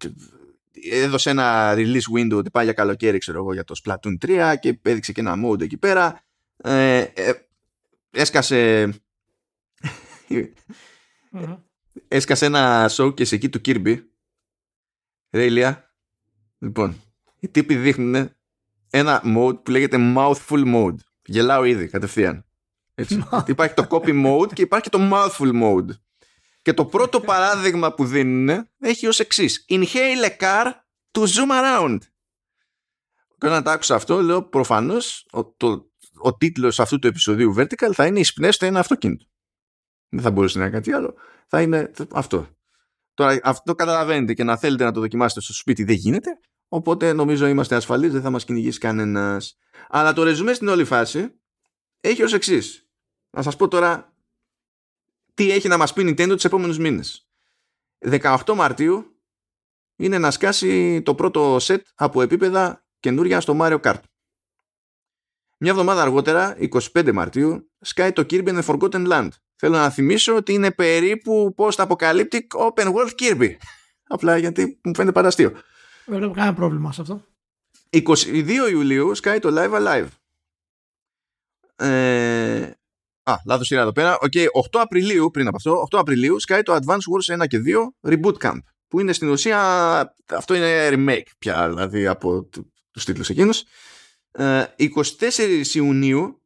έδωσε ένα release window ότι πάει για καλοκαίρι, ξέρω εγώ, για το Splatoon 3 και έδειξε και ένα mode εκεί πέρα. Ε, ε, έσκασε... έσκασε ένα showcase εκεί του Kirby. Ρέιλια. Λοιπόν, οι τύποι δείχνουν ένα mode που λέγεται mouthful mode. Γελάω ήδη κατευθείαν. Έτσι. υπάρχει το copy mode και υπάρχει το mouthful mode. Και το πρώτο παράδειγμα που δίνουν έχει ως εξής. Inhale a car to zoom around. Και όταν τα άκουσα αυτό, λέω προφανώς ο, το, ο τίτλος αυτού του επεισοδίου Vertical θα είναι Εισπνέστε ένα αυτοκίνητο. Δεν θα μπορούσε να είναι κάτι άλλο. Θα είναι αυτό. Τώρα αυτό καταλαβαίνετε και να θέλετε να το δοκιμάσετε στο σπίτι δεν γίνεται. Οπότε νομίζω είμαστε ασφαλείς, δεν θα μας κυνηγήσει κανένας. Αλλά το ρεζουμέ στην όλη φάση έχει ως εξής. Να σας πω τώρα τι έχει να μας πει Nintendo τους επόμενους μήνες. 18 Μαρτίου είναι να σκάσει το πρώτο set από επίπεδα καινούρια στο Mario Kart. Μια εβδομάδα αργότερα, 25 Μαρτίου, σκάει το Kirby and the Forgotten Land. Θέλω να θυμίσω ότι είναι περίπου post-apocalyptic open world Kirby. Απλά γιατί μου φαίνεται παραστείο. Δεν έχω κανένα πρόβλημα σε αυτό. 22 Ιουλίου σκάει το Live Alive. Ε, Α, λάθος σειρά εδώ πέρα. Okay, 8 Απριλίου, πριν από αυτό, 8 Απριλίου σκάει το Advance Wars 1 και 2 Reboot Camp. Που είναι στην ουσία. Αυτό είναι remake πια, δηλαδή από τους τίτλους εκείνους. 24 Ιουνίου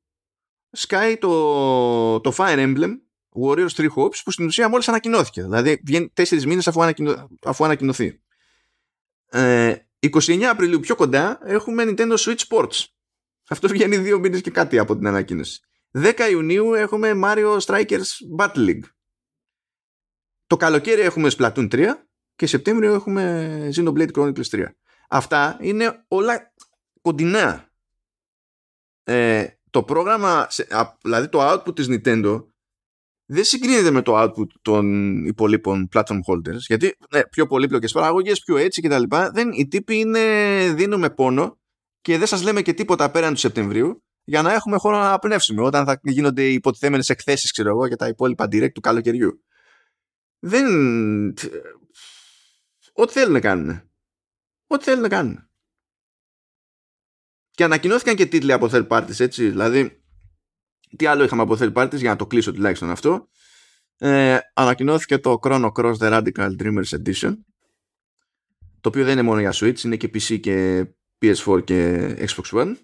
σκάει το, το Fire Emblem Warriors 3 Hopes που στην ουσία μόλις ανακοινώθηκε. Δηλαδή βγαίνει 4 μήνες αφού, ανακοινω, αφού ανακοινωθεί. Ε, 29 Απριλίου πιο κοντά έχουμε Nintendo Switch Sports. Αυτό βγαίνει δύο μήνες και κάτι από την ανακοίνωση. 10 Ιουνίου έχουμε Mario Strikers Battle League. Το καλοκαίρι έχουμε Splatoon 3 και Σεπτέμβριο έχουμε Xenoblade Chronicles 3. Αυτά είναι όλα κοντινά. Ε, το πρόγραμμα, δηλαδή το output της Nintendo δεν συγκρίνεται με το output των υπολείπων platform holders γιατί ναι, πιο πολύπλοκες παραγωγές, πιο έτσι κτλ. Δεν, οι τύποι είναι δίνουμε πόνο και δεν σας λέμε και τίποτα πέραν του Σεπτεμβρίου για να έχουμε χώρο να απνεύσουμε όταν θα γίνονται οι υποτιθέμενες εκθέσεις ξέρω εγώ για τα υπόλοιπα direct του καλοκαιριού. Δεν... Ό,τι θέλουν να κάνουν. Ό,τι θέλουν να κάνουν. Και ανακοινώθηκαν και τίτλοι από third parties έτσι. Δηλαδή, τι άλλο είχαμε από third parties για να το κλείσω τουλάχιστον αυτό. Ε, ανακοινώθηκε το Chrono Cross The Radical Dreamers Edition το οποίο δεν είναι μόνο για Switch, είναι και PC και PS4 και Xbox One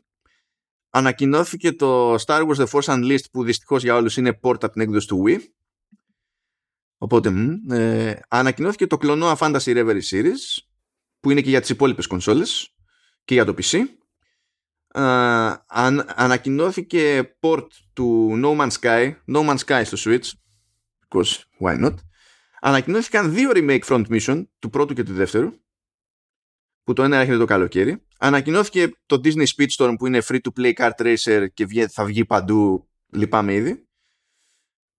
Ανακοινώθηκε το Star Wars The Force Unleashed που δυστυχώς για όλους είναι port από την έκδοση του Wii. Οπότε, ε, ανακοινώθηκε το κλονό Fantasy Reverie Series που είναι και για τις υπόλοιπες κονσόλες και για το PC. Uh, αν, ανακοινώθηκε port του No Man's Sky, No Man's Sky στο Switch, because why not. Ανακοινώθηκαν δύο remake front mission, του πρώτου και του δεύτερου, που το ένα έρχεται το καλοκαίρι. Ανακοινώθηκε το Disney Speedstorm που είναι free to play kart racer και θα βγει παντού, λυπάμαι ήδη.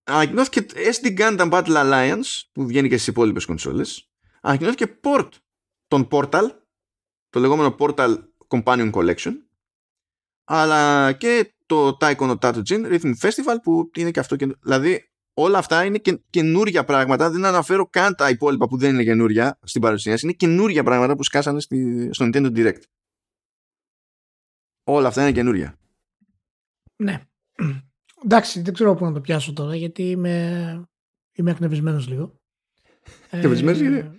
Ανακοινώθηκε SD Gundam Battle Alliance που βγαίνει και στις υπόλοιπες κονσόλες. Ανακοινώθηκε port των Portal, το λεγόμενο Portal Companion Collection, αλλά και το Taiko no Tatsujin Rhythm Festival που είναι και αυτό. Και... Δηλαδή όλα αυτά είναι και, καινούρια πράγματα. Δεν αναφέρω καν τα υπόλοιπα που δεν είναι καινούρια στην παρουσίαση. Είναι καινούρια πράγματα που σκάσανε στη, στο Nintendo Direct. Όλα αυτά είναι καινούρια. Ναι. Εντάξει, δεν ξέρω πού να το πιάσω τώρα γιατί είμαι, είμαι εκνευρισμένος λίγο. Εκνευρισμένος ε, είναι.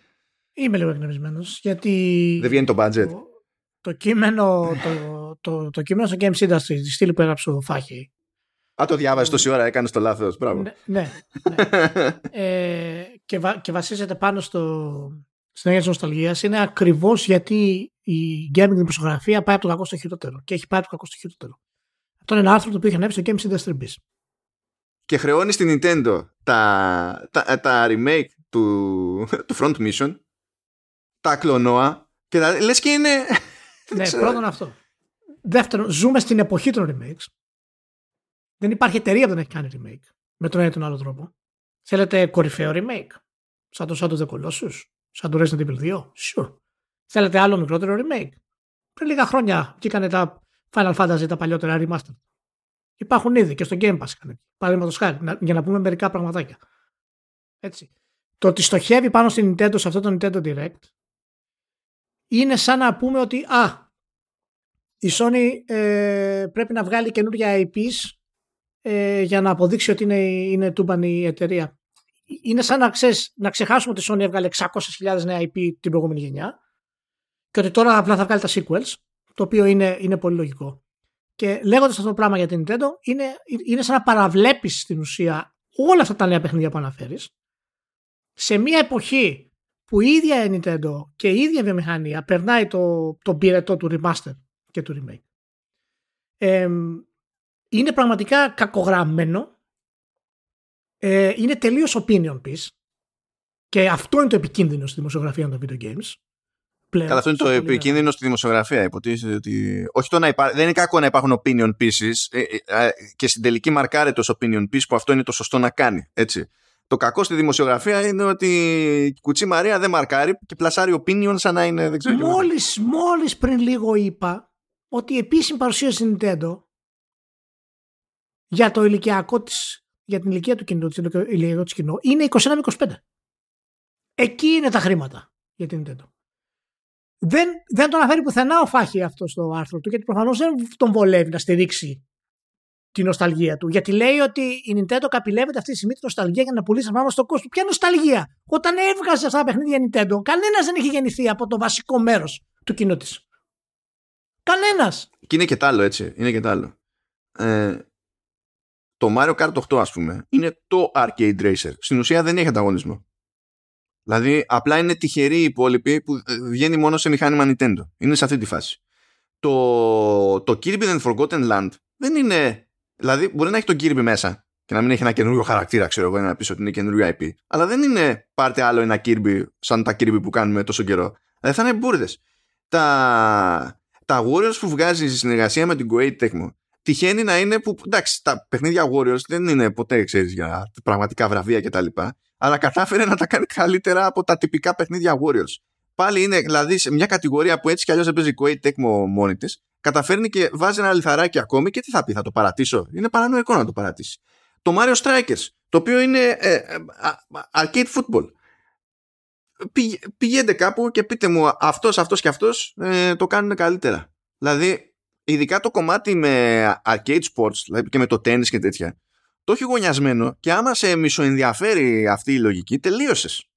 Είμαι λίγο εκνευρισμένος γιατί. Δεν βγαίνει το budget. Το, το κείμενο, το, το, το, κείμενο στο Games Industry, τη στήλη που έγραψε ο Φάχη. Α, το διάβασε τόση ώρα, έκανες το λάθος. Μπράβο. Ναι. ναι, ναι. ε, και, βα, και βασίζεται πάνω στο, στην έννοια της νοσταλγίας είναι ακριβώς γιατί η gaming δημοσιογραφία πάει από το κακό στο χειρότερο. Και έχει πάει από το κακό στο χειρότερο. Αυτό είναι ένα άρθρο το οποίο είχε ανέβει στο Games Industry Biz. Και χρεώνει στην Nintendo τα, τα, τα remake του, του Front Mission, τα κλονόα, και τα, λες και είναι... ναι, πρώτον αυτό. Δεύτερον, ζούμε στην εποχή των remakes. Δεν υπάρχει εταιρεία που δεν έχει κάνει remake. Με τον ένα ή τον άλλο τρόπο. Θέλετε κορυφαίο remake; Σαν το Shadow of the Colossus; Σαν το Resident Evil 2. Sure. Θέλετε άλλο μικρότερο remake; Πριν λίγα χρόνια βγήκαν τα Final Fantasy τα παλιότερα remaster. Υπάρχουν ήδη και στο Game Pass. Παραδείγματος χάρη, για να πούμε μερικά πραγματάκια. Έτσι. Το ότι στοχεύει πάνω στην Nintendo σε αυτό το Nintendo Direct είναι σαν να πούμε ότι α, η Sony ε, πρέπει να βγάλει καινούργια IPs ε, για να αποδείξει ότι είναι, είναι τούμπανη η εταιρεία. Είναι σαν να, ξέρεις, να ξεχάσουμε ότι η Sony έβγαλε 600.000 νέα IP την προηγούμενη γενιά και ότι τώρα απλά θα βγάλει τα sequels, το οποίο είναι, είναι πολύ λογικό. Και λέγοντας αυτό το πράγμα για την Nintendo, είναι, είναι σαν να παραβλέπεις στην ουσία όλα αυτά τα νέα παιχνίδια που αναφέρεις σε μια εποχή που η ίδια η Nintendo και η ίδια η βιομηχανία περνάει το, το πυρετό του remaster και του remake. Είναι πραγματικά κακογραμμένο. Ε, είναι τελείως opinion piece. Και αυτό είναι το επικίνδυνο στη δημοσιογραφία των video games. Πλέον, Καλά, αυτό είναι το επικίνδυνο στη δημοσιογραφία. Υποτίθεται ότι. Όχι το να υπά... Δεν είναι κακό να υπάρχουν opinion pieces ε, ε, και στην τελική μαρκάρεται ως opinion piece που αυτό είναι το σωστό να κάνει. Έτσι. Το κακό στη δημοσιογραφία είναι ότι η Κουτσή Μαρία δεν μαρκάρει και πλασάρει opinion σαν να είναι δεν ξέρω μόλις, μόλις πριν λίγο είπα ότι η επίσημη παρουσίαση Nintendo για το ηλικιακό της, για την ηλικία του κοινού, το ηλικιακό της κοινό, είναι 21 με 25. Εκεί είναι τα χρήματα για την Nintendo. Δεν, δεν τον αναφέρει πουθενά ο Φάχη αυτός στο άρθρο του, γιατί προφανώς δεν τον βολεύει να στηρίξει τη νοσταλγία του. Γιατί λέει ότι η Nintendo καπηλεύεται αυτή τη στιγμή τη νοσταλγία για να πουλήσει πράγμα στο κόσμο. Ποια νοσταλγία; Όταν έβγαζε αυτά τα παιχνίδια η Nintendo, κανένας δεν είχε γεννηθεί από το βασικό μέρος του κοινού της. Κανένας. Και είναι και τ' άλλο έτσι. Είναι και τ' άλλο. Ε, το Mario Kart 8 ας πούμε είναι το arcade racer. Στην ουσία δεν έχει ανταγωνισμό. Δηλαδή απλά είναι τυχεροί οι υπόλοιποι που ε, βγαίνει μόνο σε μηχάνημα Nintendo. Είναι σε αυτή τη φάση. Το, το Kirby and Forgotten Land δεν είναι Δηλαδή, μπορεί να έχει τον Kirby μέσα και να μην έχει ένα καινούριο χαρακτήρα, ξέρω εγώ, να πεις ότι είναι καινούριο IP. Αλλά δεν είναι πάρτε άλλο ένα Kirby σαν τα Kirby που κάνουμε τόσο καιρό. Δηλαδή θα είναι μπουρδες. Τα, τα Warriors που βγάζει στη συνεργασία με την Koei Tecmo τυχαίνει να είναι που. Εντάξει, τα παιχνίδια Warriors δεν είναι ποτέ, ξέρεις, για πραγματικά βραβεία κτλ. Αλλά κατάφερε να τα κάνει καλύτερα από τα τυπικά παιχνίδια Warriors. Πάλι είναι δηλαδή σε μια κατηγορία που έτσι κι αλλιώς δεν παίζει η Koei Tecmo μόνη τη καταφέρνει και βάζει ένα λιθαράκι ακόμη και τι θα πει, θα το παρατήσω; Είναι παρανοϊκό να το παρατήσει. Το Mario Strikers, το οποίο είναι ε, ε, arcade football. πηγαίνετε κάπου και πείτε μου αυτός, αυτός και αυτός ε, το κάνουν καλύτερα. Δηλαδή, ειδικά το κομμάτι με arcade sports δηλαδή και με το tennis και τέτοια, το έχει γωνιασμένο και άμα σε μισοενδιαφέρει αυτή η λογική, τελείωσες.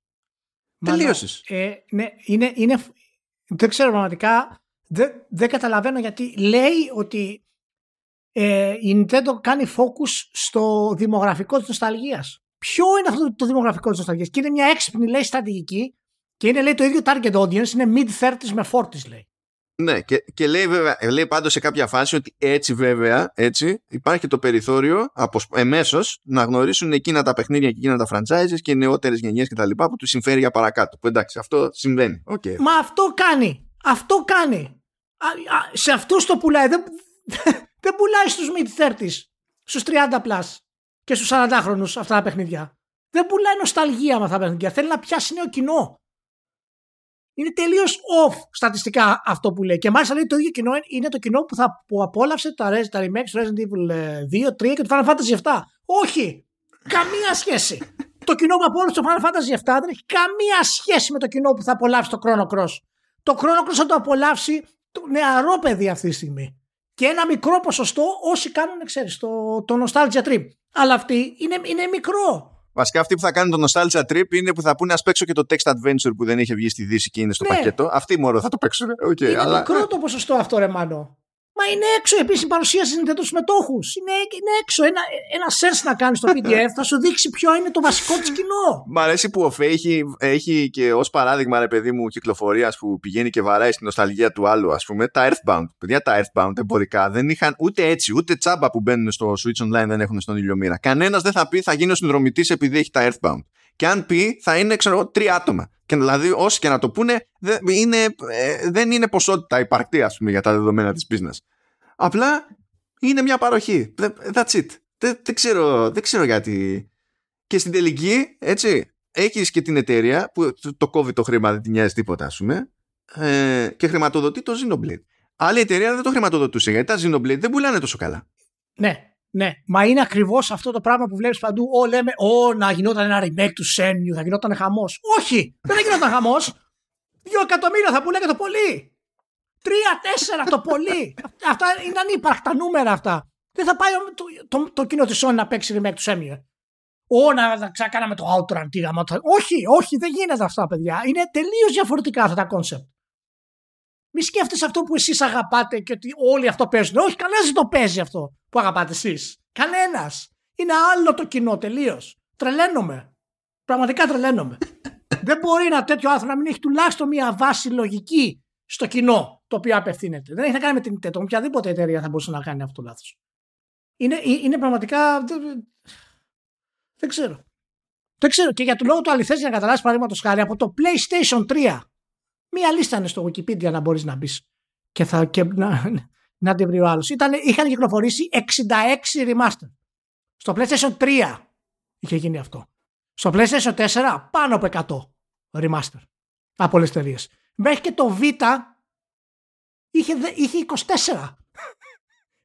Τελείωσες. Ε, ναι, είναι, είναι, δεν ξέρω πραγματικά δεν, δεν καταλαβαίνω γιατί λέει ότι ε, η Nintendo κάνει focus στο δημογραφικό της νοσταλγίας. Ποιο είναι αυτό το δημογραφικό της νοσταλγίας; Και είναι μια έξυπνη λέει στρατηγική Και είναι λέει το ίδιο target audience, είναι mid-30s με 40s λέει. Ναι, και, και λέει, βέβαια, λέει πάντως σε κάποια φάση ότι έτσι βέβαια, έτσι, υπάρχει και το περιθώριο εμέσως να γνωρίσουν εκείνα τα παιχνίδια και εκείνα τα franchises και οι νεότερες γενιές και τα λοιπά που τους συμφέρει για παρακάτω. Που εντάξει, αυτό συμβαίνει. Okay. Μα αυτό κάνει. Αυτό κάνει. σε αυτούς το πουλάει. Δεν, δεν πουλάει στους mid-30s, στους 30 plus και στους 40 χρόνους αυτά τα παιχνίδια. Δεν πουλάει νοσταλγία με αυτά τα παιχνίδια. Θέλει να πιάσει νέο κοινό είναι τελείως off στατιστικά αυτό που λέει. Και μάλιστα λέει το ίδιο κοινό είναι το κοινό που, θα, που απόλαυσε τα, τα remakes του Resident Evil 2, ε, 3 και του Final Fantasy 7. Όχι! Καμία σχέση. το κοινό που απόλαυσε το Final Fantasy 7 δεν έχει καμία σχέση με το κοινό που θα απολαύσει το Chrono Cross. Το Chrono Cross θα το απολαύσει το νεαρό παιδί αυτή τη στιγμή. Και ένα μικρό ποσοστό όσοι κάνουν, ξέρεις, το, το Nostalgia Trip. Αλλά αυτή είναι, είναι μικρό. Βασικά αυτοί που θα κάνουν το Nostalgia Trip είναι που θα πούνε ας παίξω και το Text Adventure που δεν είχε βγει στη Δύση και είναι στο ναι. πακέτο. Αυτοί μόνο θα το παίξουν. Okay, είναι αλλά... μικρό το ποσοστό αυτό, ρε Μάνο. Μα είναι έξω επίσης η παρουσίαση των συμμετόχους. Είναι, είναι έξω. Ένα, ένα search να κάνεις στο PDF θα σου δείξει ποιο είναι το βασικό της κοινό. Μ' αρέσει που ο Φέ έχει, έχει και ως παράδειγμα, ρε παιδί μου, κυκλοφορία που πηγαίνει και βαράει στην νοσταλγία του άλλου, ας πούμε, τα Earthbound. Παιδιά, τα Earthbound εμπορικά δεν είχαν ούτε έτσι, ούτε τσάμπα που μπαίνουν στο Switch Online δεν έχουν στον ηλιομήρα. Κανένας δεν θα πει θα γίνει ο συνδρομητής επειδή έχει τα Earthbound. Και αν πει, θα είναι, ξέρω εγώ, τρία άτομα. Και δηλαδή, όσοι και να το πούνε, δεν είναι, ε, δεν είναι ποσότητα υπαρκτή, ας πούμε, για τα δεδομένα της business. Απλά είναι μια παροχή. That's it. Δεν, δεν, ξέρω, δεν ξέρω γιατί. Και στην τελική, έτσι, έχεις και την εταιρεία που το κόβει το χρήμα, δεν την νοιάζει τίποτα, ας πούμε, ε, και χρηματοδοτεί το Xenoblade. Άλλη εταιρεία δεν το χρηματοδοτούσε γιατί τα Xenoblade δεν πουλάνε τόσο καλά. Ναι, ναι. Μα είναι ακριβώς αυτό το πράγμα που βλέπεις παντού. Ω, λέμε, Ω, να γινόταν ένα remake του Σένιου, θα γινόταν χαμός. Όχι, δεν θα γινόταν χαμός. Δύο εκατομμύρια θα πουλάει το πολύ. Τρία-τέσσερα το πολύ. αυτά είναι ανύπαρκτα νούμερα αυτά. Δεν θα πάει το, το, το κοινό της Sony να παίξει remake του Shenmue. Ω, να, να ξανακάναμε το Outrun, τι γαμώ. Όχι, όχι, δεν γίνεται αυτά, παιδιά. Είναι τελείως διαφορετικά αυτά τα concept. Μη σκέφτεσαι αυτό που εσείς αγαπάτε και ότι όλοι αυτό παίζουν. Όχι, κανένας δεν το παίζει αυτό που αγαπάτε εσείς. Κανένας. Είναι άλλο το κοινό τελείως. Τρελαίνομαι. Πραγματικά τρελαίνομαι. δεν μπορεί ένα τέτοιο άνθρωπο να μην έχει τουλάχιστον μια βάση λογική στο κοινό το οποίο απευθύνεται. Δεν έχει να κάνει με την Nintendo. Οποιαδήποτε εταιρεία θα μπορούσε να κάνει αυτό το λάθος. Είναι, ε, είναι πραγματικά. Δεν ξέρω. Δεν ξέρω. Και για τον λόγο του αληθές, για να καταλάβεις παραδείγματος χάρη από το PlayStation 3. Μία λίστα είναι στο Wikipedia να μπορείς να μπεις και, θα, και να, να την βρει ο άλλος. Είχαν κυκλοφορήσει 66 remaster. Στο PlayStation 3 είχε γίνει αυτό. Στο PlayStation 4 πάνω από 100 remaster από όλες εταιρείε. Μέχρι και το Β είχε, είχε 24.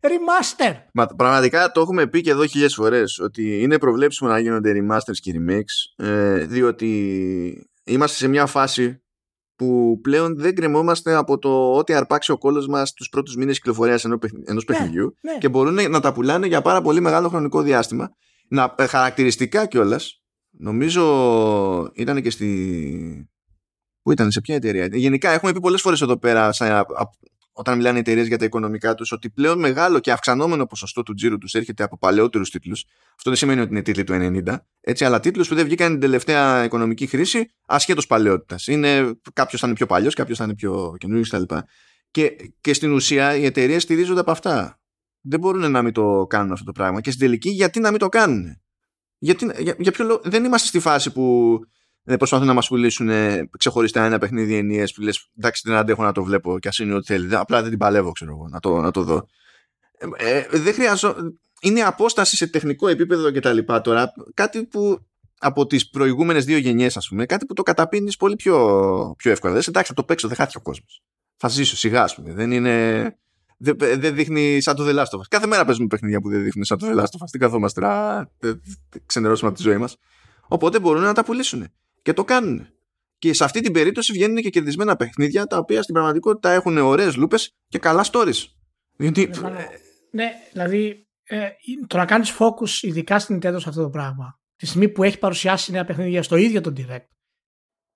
Remaster. Μα πραγματικά το έχουμε πει και εδώ χιλιάδες φορές ότι είναι προβλέψιμο να γίνονται remasters και remakes ε, διότι είμαστε σε μια φάση που πλέον δεν κρεμόμαστε από το ότι αρπάξει ο κόλος μας τους πρώτους μήνες κυκλοφορίας ενός ναι, παιχνιδιού ναι. και μπορούν να τα πουλάνε για πάρα πολύ μεγάλο χρονικό διάστημα. Να, ε, χαρακτηριστικά κιόλας. νομίζω ήταν και στη, Πού ήταν, σε ποια εταιρεία; Γενικά, έχουμε πει πολλές φορές εδώ πέρα, σαν, όταν μιλάνε οι εταιρείες για τα οικονομικά τους, ότι πλέον μεγάλο και αυξανόμενο ποσοστό του τζίρου τους έρχεται από παλαιότερους τίτλους. Αυτό δεν σημαίνει ότι είναι τίτλοι του 90, έτσι, αλλά τίτλους που δεν βγήκαν την τελευταία οικονομική χρήση, ασχέτως παλαιότητας. Κάποιος θα είναι πιο παλιός, κάποιος θα είναι πιο καινούριο κτλ. Και, και στην ουσία οι εταιρείες στηρίζονται από αυτά. Δεν μπορούν να μην το κάνουν αυτό το πράγμα. Και στην τελική, γιατί να μην το κάνουν. Γιατί, για, για ποιο λόγο, δεν είμαστε στη φάση που ε, προσπαθούν να μας πουλήσουν ε, ξεχωριστά ένα παιχνίδι ενιαίες που λες: Εντάξει, δεν αντέχω να το βλέπω και ας είναι ό,τι θέλει. Απλά δεν την παλεύω, ξέρω εγώ, να το, να το δω. Ε, ε δεν χρειάζω. Είναι απόσταση σε τεχνικό επίπεδο και τα λοιπά τώρα. Κάτι που από τις προηγούμενες δύο γενιές, ας πούμε, κάτι που το καταπίνεις πολύ πιο, πιο εύκολα. Λες, εντάξει, θα το παίξω, δεν χάθηκε ο κόσμος. Θα ζήσω σιγά, ας πούμε. Δεν είναι. Δεν, δεν δείχνει σαν το The Κάθε μέρα παίζουμε παιχνίδια που δεν δείχνουν σαν το The Last of καθόμαστε να ξενερώσουμε από τη ζωή μας. Οπότε μπορούν να τα πουλήσουν. Και το κάνουν. Και σε αυτή την περίπτωση βγαίνουν και κερδισμένα παιχνίδια τα οποία στην πραγματικότητα έχουν ωραίες λούπες και καλά stories. Γιατί... Ναι, ναι, δηλαδή ε, το να κάνεις focus ειδικά στην Nintendo σε αυτό το πράγμα, τη στιγμή που έχει παρουσιάσει νέα παιχνίδια στο ίδιο το Direct.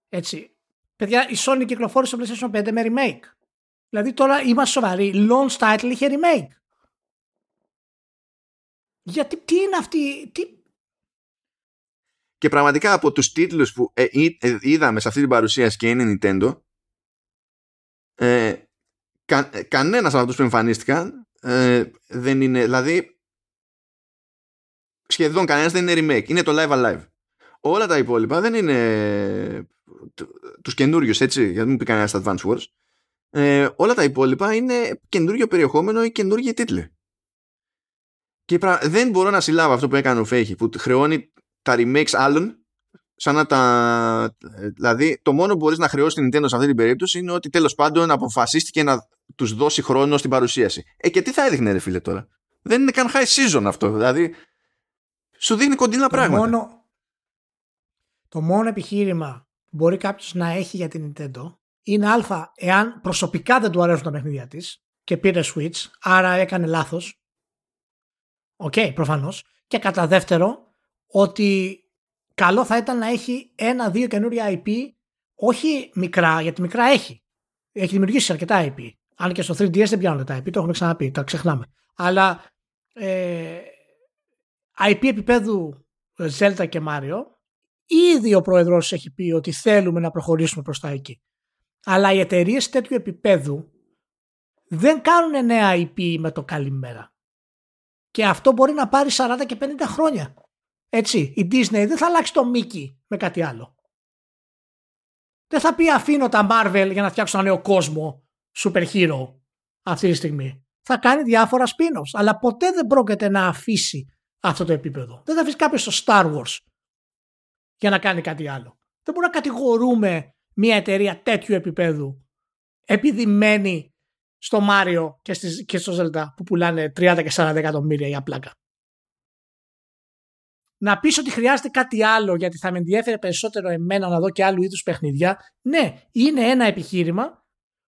Έτσι. Παιδιά, η Sony κυκλοφόρησε στο PlayStation 5 με remake. Δηλαδή τώρα είμαστε σοβαροί. Launch title είχε remake. Γιατί τι είναι αυτή. Τι, Και πραγματικά από τους τίτλους που ε, ε, είδαμε σε αυτή την παρουσίαση και είναι Nintendo ε, κα, ε, κανένας από αυτούς που εμφανίστηκαν ε, δεν είναι, δηλαδή σχεδόν κανένας δεν είναι remake, είναι το Live Alive. Όλα τα υπόλοιπα δεν είναι τους καινούριους έτσι, γιατί δεν μου πει κανένας στα Advance Wars. Ε, όλα τα υπόλοιπα είναι καινούριο περιεχόμενο ή καινούργιοι τίτλοι. Και δεν μπορώ να συλλάβω αυτό που έκανε ο Φέχη, που χρεώνει τα remakes άλλων σαν να τα... Δηλαδή, το μόνο που μπορείς να χρεώσεις την Nintendo σε αυτή την περίπτωση είναι ότι τέλος πάντων αποφασίστηκε να τους δώσει χρόνο στην παρουσίαση. Ε, και τι θα έδειχνε ρε φίλε τώρα; Δεν είναι καν high season αυτό. Δηλαδή, σου δίνει κοντινά το πράγματα. Μόνο, το μόνο επιχείρημα που μπορεί κάποιος να έχει για την Nintendo είναι α, εάν προσωπικά δεν του αρέσουν τα παιχνίδια της και πήρε Switch, άρα έκανε λάθος. OK, okay, προφανώς. Και κατά δεύτερο, ότι καλό θα ήταν να έχει ένα-δύο καινούρια IP, όχι μικρά, γιατί μικρά έχει. Έχει δημιουργήσει αρκετά IP. Αν και στο 3DS δεν πιάνουν τα IP, το έχουμε ξαναπεί, τα ξεχνάμε. Αλλά ε, IP επίπεδου Zelda και Mario, ήδη ο πρόεδρος έχει πει ότι θέλουμε να προχωρήσουμε προς τα εκεί. Αλλά οι εταιρείες τέτοιου επίπεδου δεν κάνουν νέα IP με το καλημέρα. Και αυτό μπορεί να πάρει 40 και 50 χρόνια. Έτσι, η Disney δεν θα αλλάξει το Mickey με κάτι άλλο. Δεν θα πει αφήνω τα Marvel για να φτιάξω ένα νέο κόσμο super hero αυτή τη στιγμή. Θα κάνει διάφορα spin-offs, αλλά ποτέ δεν πρόκειται να αφήσει αυτό το επίπεδο. Δεν θα αφήσει κάποιος στο Star Wars για να κάνει κάτι άλλο. Δεν μπορούμε να κατηγορούμε μια εταιρεία τέτοιου επίπεδου επειδή μένει στο Μάριο και, και στο Zelda που πουλάνε 30 και 40 εκατομμύρια για πλάκα να πεις ότι χρειάζεται κάτι άλλο γιατί θα με ενδιαφέρει περισσότερο εμένα να δω και άλλου είδους παιχνιδιά. Ναι, είναι ένα επιχείρημα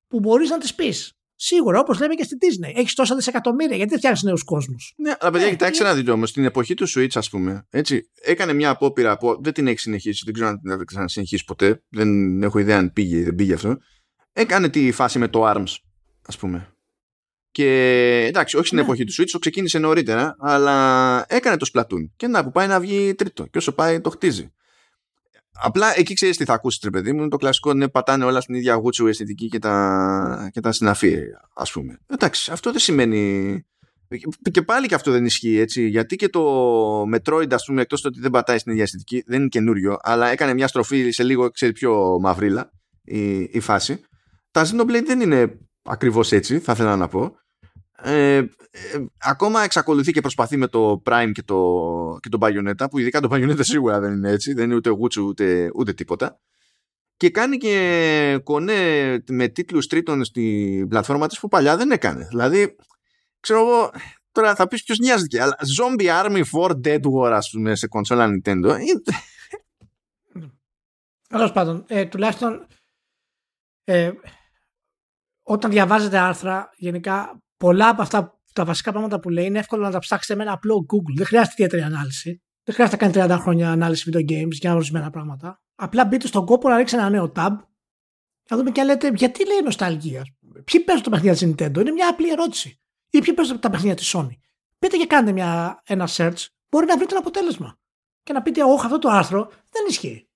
που μπορείς να τη πεις. Σίγουρα, όπως λέμε και στη Disney. Έχεις τόσα δισεκατομμύρια, γιατί δεν φτιάχνεις νέους κόσμους. Ναι, αλλά παιδιά, ε, κοιτάξτε να δείτε όμως. Στην εποχή του Switch, ας πούμε, έτσι, έκανε μια απόπειρα που δεν την έχει συνεχίσει. Δεν ξέρω αν την ξανασυνεχίσει ποτέ. Δεν έχω ιδέα αν πήγε ή δεν πήγε αυτό. Έκανε τη φάση με το ARMS, ας πούμε. Και εντάξει, όχι στην ναι. εποχή του Switch, το ξεκίνησε νωρίτερα, αλλά έκανε το Splatoon. Και να που πάει να βγει τρίτο. Και όσο πάει, το χτίζει. Απλά εκεί ξέρεις τι θα ακούσεις, τρε παιδί μου. Το κλασικό είναι πατάνε όλα στην ίδια γούτσου αισθητική και τα, και τα συναφή, ας πούμε. Εντάξει, αυτό δεν σημαίνει. Και πάλι και αυτό δεν ισχύει έτσι. Γιατί και το Metroid, ας πούμε, εκτός ότι δεν πατάει στην ίδια αισθητική, δεν είναι καινούριο, αλλά έκανε μια στροφή σε λίγο ξέρεις, πιο μαυρίλα η, η φάση. Τα Xenoblade δεν είναι ακριβώς έτσι, θα ήθελα να πω. Ε, ε, ακόμα εξακολουθεί και προσπαθεί με το Prime και το, και το Bayonetta που ειδικά το Bayonetta σίγουρα δεν είναι έτσι δεν είναι ούτε γούτσου ούτε, ούτε τίποτα και κάνει και κονέ με τίτλους τρίτων στην πλατφόρμα της που παλιά δεν έκανε δηλαδή ξέρω εγώ τώρα θα πεις ποιος νοιάζεται αλλά Zombie Army 4 Dead War ας πούμε σε κονσόλα Nintendo Τέλος πάντων ε, τουλάχιστον ε, όταν διαβάζετε άρθρα γενικά πολλά από αυτά τα βασικά πράγματα που λέει είναι εύκολο να τα ψάξετε με ένα απλό Google. Δεν χρειάζεται ιδιαίτερη ανάλυση. Δεν χρειάζεται να κάνει 30 χρόνια ανάλυση video games για ορισμένα πράγματα. Απλά μπείτε στον κόπο να ρίξετε ένα νέο tab. Να δούμε και λέτε γιατί λέει νοσταλγία. Ποιοι παίζουν τα παιχνίδια της Nintendo; Είναι μια απλή ερώτηση. Ή ποιοι παίζουν τα παιχνίδια της Sony; Πείτε και κάντε μια, ένα search. Μπορεί να βρείτε ένα αποτέλεσμα. Και να πείτε, Όχι, αυτό το άρθρο δεν ισχύει.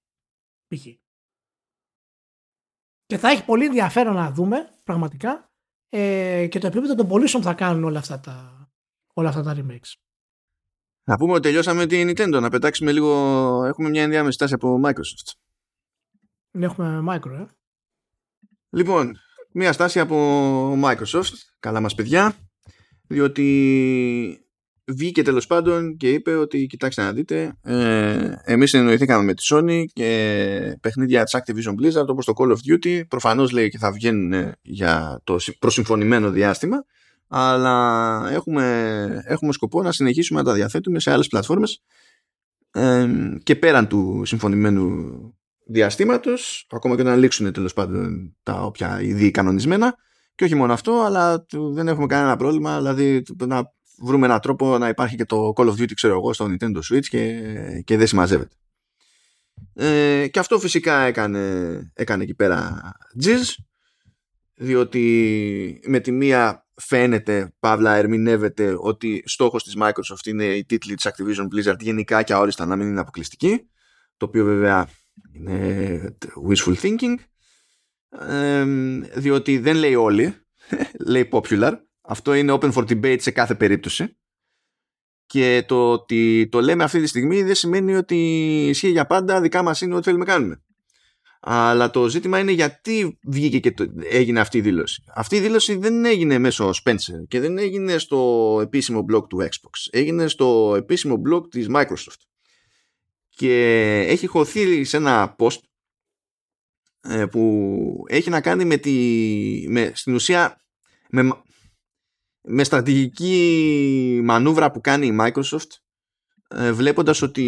Π.χ. Και θα έχει πολύ ενδιαφέρον να δούμε πραγματικά ε, και το επίπεδο των πωλήσεων θα κάνουν όλα αυτά τα, όλα αυτά τα remakes. Να πούμε ότι τελειώσαμε την Nintendo, να πετάξουμε λίγο, έχουμε μια ενδιάμεση στάση από Microsoft. Ναι, έχουμε Micro, ε. Λοιπόν, μια στάση από Microsoft, καλά μας παιδιά, διότι βγήκε τέλος πάντων και είπε ότι κοιτάξτε να δείτε ε, εμείς συνεννοηθήκαμε με τη Sony και παιχνίδια της Activision Blizzard όπως το Call of Duty. Προφανώς λέει και θα βγαίνουν για το προσυμφωνημένο διάστημα αλλά έχουμε, έχουμε σκοπό να συνεχίσουμε να τα διαθέτουμε σε άλλες πλατφόρμες ε, και πέραν του συμφωνημένου διαστήματος ακόμα και να λήξουν τέλος πάντων τα όποια ήδη κανονισμένα. Και όχι μόνο αυτό αλλά δεν έχουμε κανένα πρόβλημα δηλαδή να βρούμε έναν τρόπο να υπάρχει και το Call of Duty ξέρω εγώ στο Nintendo Switch και, και δεν συμμαζεύεται. Ε, και αυτό φυσικά έκανε, έκανε εκεί πέρα Jizz διότι με τη μία φαίνεται, παύλα ερμηνεύεται ότι στόχος της Microsoft είναι η τίτλη της Activision Blizzard γενικά και αόριστα να μην είναι αποκλειστική το οποίο βέβαια είναι wishful thinking διότι δεν λέει όλοι λέει popular αυτό είναι open for debate σε κάθε περίπτωση και το ότι το λέμε αυτή τη στιγμή δεν σημαίνει ότι ισχύει για πάντα δικά μας είναι ό,τι θέλουμε κάνουμε αλλά το ζήτημα είναι γιατί βγήκε και το, έγινε αυτή η δήλωση. Αυτή η δήλωση δεν έγινε μέσω Spencer και δεν έγινε στο επίσημο blog του Xbox. Έγινε στο επίσημο blog της Microsoft. Και έχει χωθεί σε ένα post ε, που έχει να κάνει με τη... Με, στην ουσία με, με στρατηγική μανούβρα που κάνει η Microsoft ε, βλέποντας ότι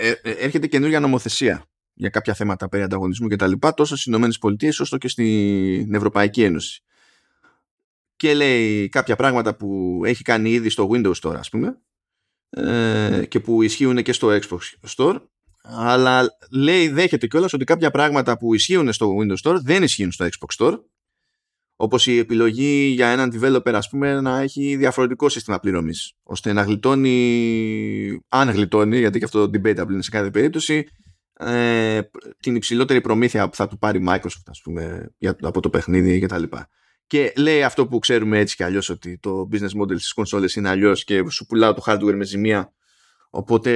ε, έρχεται καινούργια νομοθεσία για κάποια θέματα περί ανταγωνισμού και τα λοιπά τόσο στις Ηνωμένες Πολιτείες όσο και στην Ευρωπαϊκή Ένωση. Και λέει κάποια πράγματα που έχει κάνει ήδη στο Windows Store ας πούμε ε, και που ισχύουν και στο Xbox Store αλλά λέει δέχεται κιόλας ότι κάποια πράγματα που ισχύουν στο Windows Store δεν ισχύουν στο Xbox Store όπως η επιλογή για έναν developer ας πούμε να έχει διαφορετικό σύστημα πληρωμής ώστε να γλιτώνει αν γλιτώνει γιατί και αυτό debatable είναι σε κάθε περίπτωση ε, την υψηλότερη προμήθεια που θα του πάρει η Microsoft ας πούμε, για, από το παιχνίδι και τα λοιπά. Και λέει αυτό που ξέρουμε έτσι και αλλιώς ότι το business model στις κονσόλες είναι αλλιώς και σου πουλάω το hardware με ζημία. Οπότε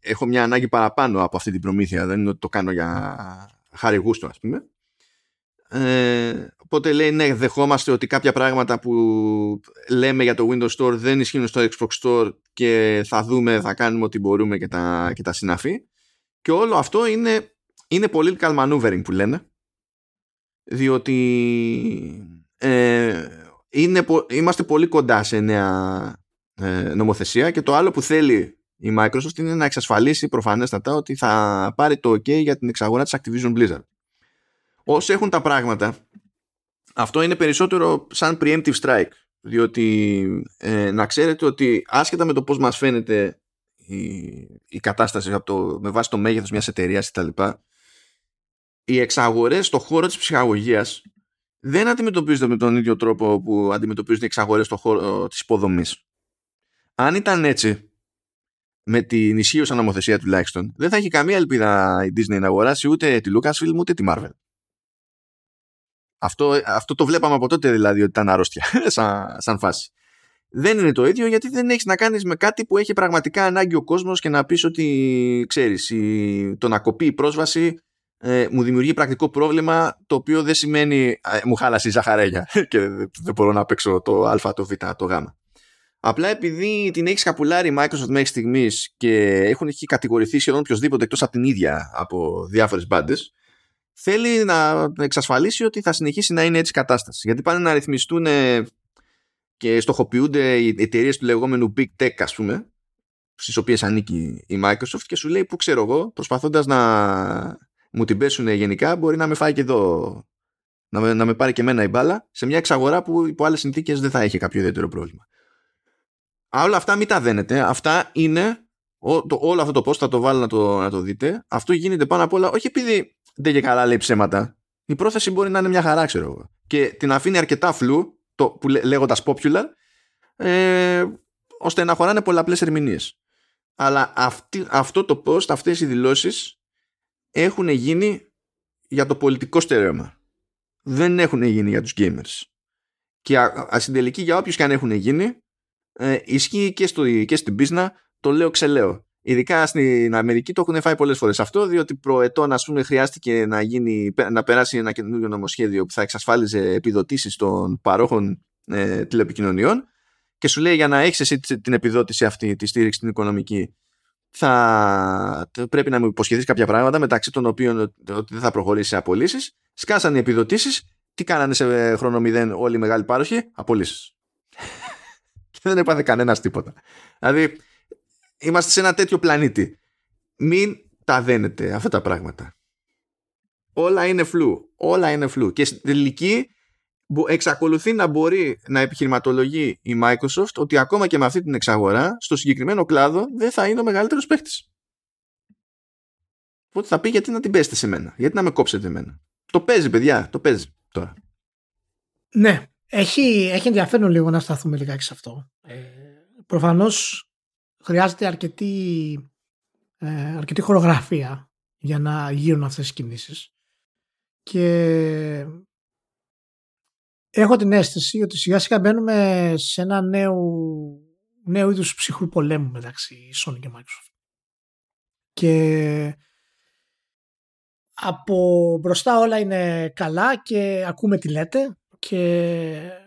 έχω μια ανάγκη παραπάνω από αυτή την προμήθεια. Δεν είναι ότι το κάνω για χάρη γούστο ας πούμε. Ε, οπότε λέει ναι δεχόμαστε ότι κάποια πράγματα που λέμε για το Windows Store δεν ισχύουν στο Xbox Store και θα δούμε, θα κάνουμε ό,τι μπορούμε και τα, και τα συναφή και όλο αυτό είναι, είναι political maneuvering που λένε. Διότι ε, είναι, είμαστε πολύ κοντά σε νέα ε, νομοθεσία και το άλλο που θέλει η Microsoft είναι να εξασφαλίσει προφανέστατα ότι θα πάρει το OK για την εξαγορά της Activision Blizzard. Όσοι έχουν τα πράγματα, αυτό είναι περισσότερο σαν preemptive strike. Διότι ε, να ξέρετε ότι άσχετα με το πώς μας φαίνεται η, η κατάσταση από το, με βάση το μέγεθος μιας εταιρείας κτλ. Οι εξαγορές στον χώρο της ψυχαγωγίας δεν αντιμετωπίζονται με τον ίδιο τρόπο που αντιμετωπίζονται οι εξαγορές στον χώρο της υποδομής. Αν ήταν έτσι, με την ισχύουσα νομοθεσία τουλάχιστον, δεν θα έχει καμία ελπίδα η Disney να αγοράσει ούτε τη Lucasfilm ούτε τη Marvel. Αυτό, αυτό το βλέπαμε από τότε δηλαδή ότι ήταν αρρώστια σαν, σαν φάση δεν είναι το ίδιο γιατί δεν έχεις να κάνεις με κάτι που έχει πραγματικά ανάγκη ο κόσμος και να πεις ότι ξέρεις η, το να κοπεί η πρόσβαση ε, μου δημιουργεί πρακτικό πρόβλημα το οποίο δεν σημαίνει ε, μου χάλασε η ζαχαρέλια και δεν μπορώ να παίξω το α, το β, το γ. Απλά επειδή την έχεις καπουλάρει η Microsoft μέχρι στιγμής και έχουν έχει κατηγορηθεί σχεδόν οποιοδήποτε εκτός από την ίδια από διάφορες μπάντες, θέλει να εξασφαλίσει ότι θα συνεχίσει να είναι έτσι η κατάσταση. Γιατί πάνε να ρυθμιστούν και στοχοποιούνται οι εταιρείες του λεγόμενου Big Tech, ας πούμε, στις οποίες ανήκει η Microsoft και σου λέει που ξέρω εγώ, προσπαθώντας να μου την πέσουν γενικά, μπορεί να με φάει και εδώ, να με, να με πάρει και εμένα η μπάλα, σε μια εξαγορά που υπό άλλες συνθήκες δεν θα έχει κάποιο ιδιαίτερο πρόβλημα. Α, όλα αυτά μην τα δένετε. Αυτά είναι. Ό, το, όλο αυτό το πώ θα το βάλω να το, να το δείτε. Αυτό γίνεται πάνω απ' όλα όχι επειδή δεν και καλά λέει ψέματα. Η πρόθεση μπορεί να είναι μια χαρά, ξέρω εγώ. Και την αφήνει αρκετά φλου το, που λέγοντας popular ε, ώστε να χωράνε πολλαπλές ερμηνείες. Αλλά αυτή, αυτό το post, αυτές οι δηλώσεις έχουν γίνει για το πολιτικό στερέωμα. Δεν έχουν γίνει για τους gamers. Και ασυντελική για όποιους και αν έχουν γίνει ε, ισχύει και, στο, και στην πίσνα το λέω ξελέω. Ειδικά στην Αμερική το έχουν φάει πολλές φορές αυτό, διότι προετών, ας πούμε, χρειάστηκε να, γίνει, να περάσει ένα καινούριο νομοσχέδιο που θα εξασφάλιζε επιδοτήσεις των παρόχων ε, τηλεπικοινωνιών και σου λέει για να έχεις εσύ την επιδότηση αυτή, τη στήριξη την οικονομική, θα πρέπει να μου υποσχεθείς κάποια πράγματα μεταξύ των οποίων ότι δεν θα προχωρήσει σε απολύσεις. Σκάσανε οι επιδοτήσεις, τι κάνανε σε χρόνο μηδέν όλοι οι μεγάλοι πάροχοι, απολύσεις. και δεν έπαθε κανένας τίποτα. Δηλαδή, είμαστε σε ένα τέτοιο πλανήτη. Μην τα δένετε αυτά τα πράγματα. Όλα είναι φλού. Όλα είναι φλού. Και στην τελική εξακολουθεί να μπορεί να επιχειρηματολογεί η Microsoft ότι ακόμα και με αυτή την εξαγορά στο συγκεκριμένο κλάδο δεν θα είναι ο μεγαλύτερος παίχτη. Οπότε θα πει γιατί να την πέσετε σε μένα; Γιατί να με κόψετε εμένα; Το παίζει, παιδιά. Το παίζει τώρα. Ναι. Έχει, έχει ενδιαφέρον λίγο να σταθούμε λιγάκι σε αυτό. Ε, προφανώς χρειάζεται αρκετή ε, αρκετή χορογραφία για να γίνουν αυτές οι κινήσεις και έχω την αίσθηση ότι σιγά σιγά μπαίνουμε σε ένα νέο, νέο είδους ψυχρού πολέμου μεταξύ Sony και Microsoft. Και από μπροστά όλα είναι καλά και ακούμε τι λέτε και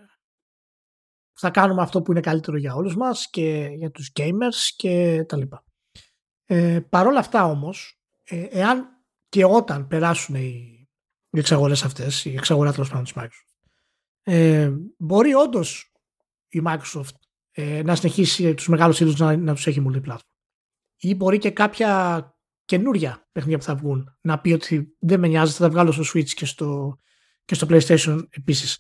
θα κάνουμε αυτό που είναι καλύτερο για όλους μας και για τους gamers και τα λοιπά. Ε, Παρ' όλα αυτά όμως, ε, εάν και όταν περάσουν οι, οι εξαγορές αυτές, η εξαγορά τέλος πάντων της Microsoft, ε, μπορεί όντως η Microsoft ε, να συνεχίσει τους μεγάλους είδους να, να τους έχει multiplatform. Ή μπορεί και κάποια καινούρια παιχνίδια που θα βγουν να πει ότι δεν με νοιάζει, θα τα βγάλω στο Switch και στο, και στο PlayStation επίσης.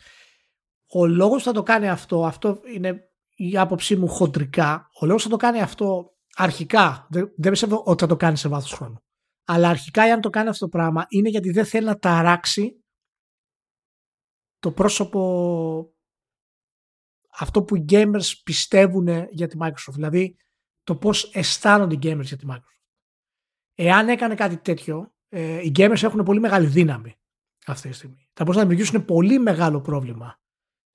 Ο λόγος που θα το κάνει αυτό, αυτό είναι η άποψή μου χοντρικά, ο λόγος που θα το κάνει αυτό αρχικά, δεν, δεν πιστεύω ότι θα το κάνει σε βάθος χρόνου. Αλλά αρχικά, αν το κάνει αυτό το πράγμα, είναι γιατί δεν θέλει να ταράξει το πρόσωπο αυτό που οι gamers πιστεύουν για τη Microsoft. Δηλαδή το πώς αισθάνονται οι gamers για τη Microsoft. Εάν έκανε κάτι τέτοιο, ε, οι gamers έχουν πολύ μεγάλη δύναμη αυτή τη στιγμή. Θα μπορούσαν να δημιουργήσουν πολύ μεγάλο πρόβλημα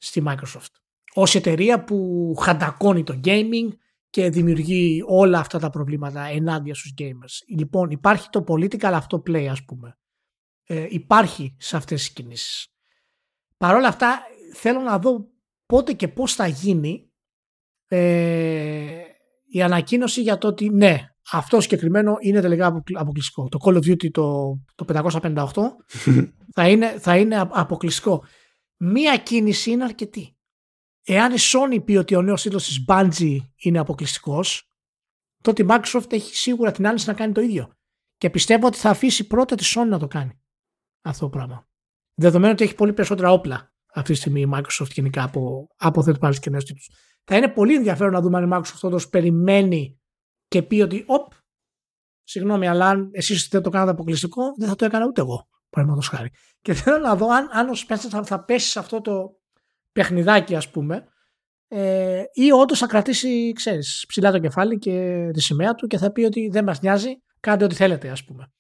στη Microsoft. Ως εταιρεία που χαντακώνει το gaming και δημιουργεί όλα αυτά τα προβλήματα ενάντια στους gamers. Λοιπόν, υπάρχει το political αυτό play ας πούμε. Ε, υπάρχει σε αυτές τις κινήσεις. Παρ' όλα αυτά θέλω να δω πότε και πώς θα γίνει ε, η ανακοίνωση για το ότι ναι, αυτό συγκεκριμένο είναι τελικά αποκλειστικό. Το Call of Duty το, το 558 θα, είναι, θα είναι αποκλειστικό. Μία κίνηση είναι αρκετή. Εάν η Sony πει ότι ο νέος τίτλος της Bungie είναι αποκλειστικός, τότε η Microsoft έχει σίγουρα την άνεση να κάνει το ίδιο. Και πιστεύω ότι θα αφήσει πρώτα τη Sony να το κάνει αυτό το πράγμα. Δεδομένου ότι έχει πολύ περισσότερα όπλα αυτή τη στιγμή η Microsoft γενικά από, από third party και νέους τίτλους. Θα είναι πολύ ενδιαφέρον να δούμε αν η Microsoft όντως περιμένει και πει ότι οπ, συγγνώμη, αλλά αν εσείς δεν το κάνατε αποκλειστικό, δεν θα το έκανα ούτε εγώ, παραδείγματος χάρη. Και θέλω να δω αν, αν ο Spencer θα, θα πέσει σε αυτό το παιχνιδάκι, ας πούμε, ε, ή όντως θα κρατήσει, ξέρεις, ψηλά το κεφάλι και τη σημαία του και θα πει ότι δεν μας νοιάζει, κάντε ό,τι θέλετε, ας πούμε.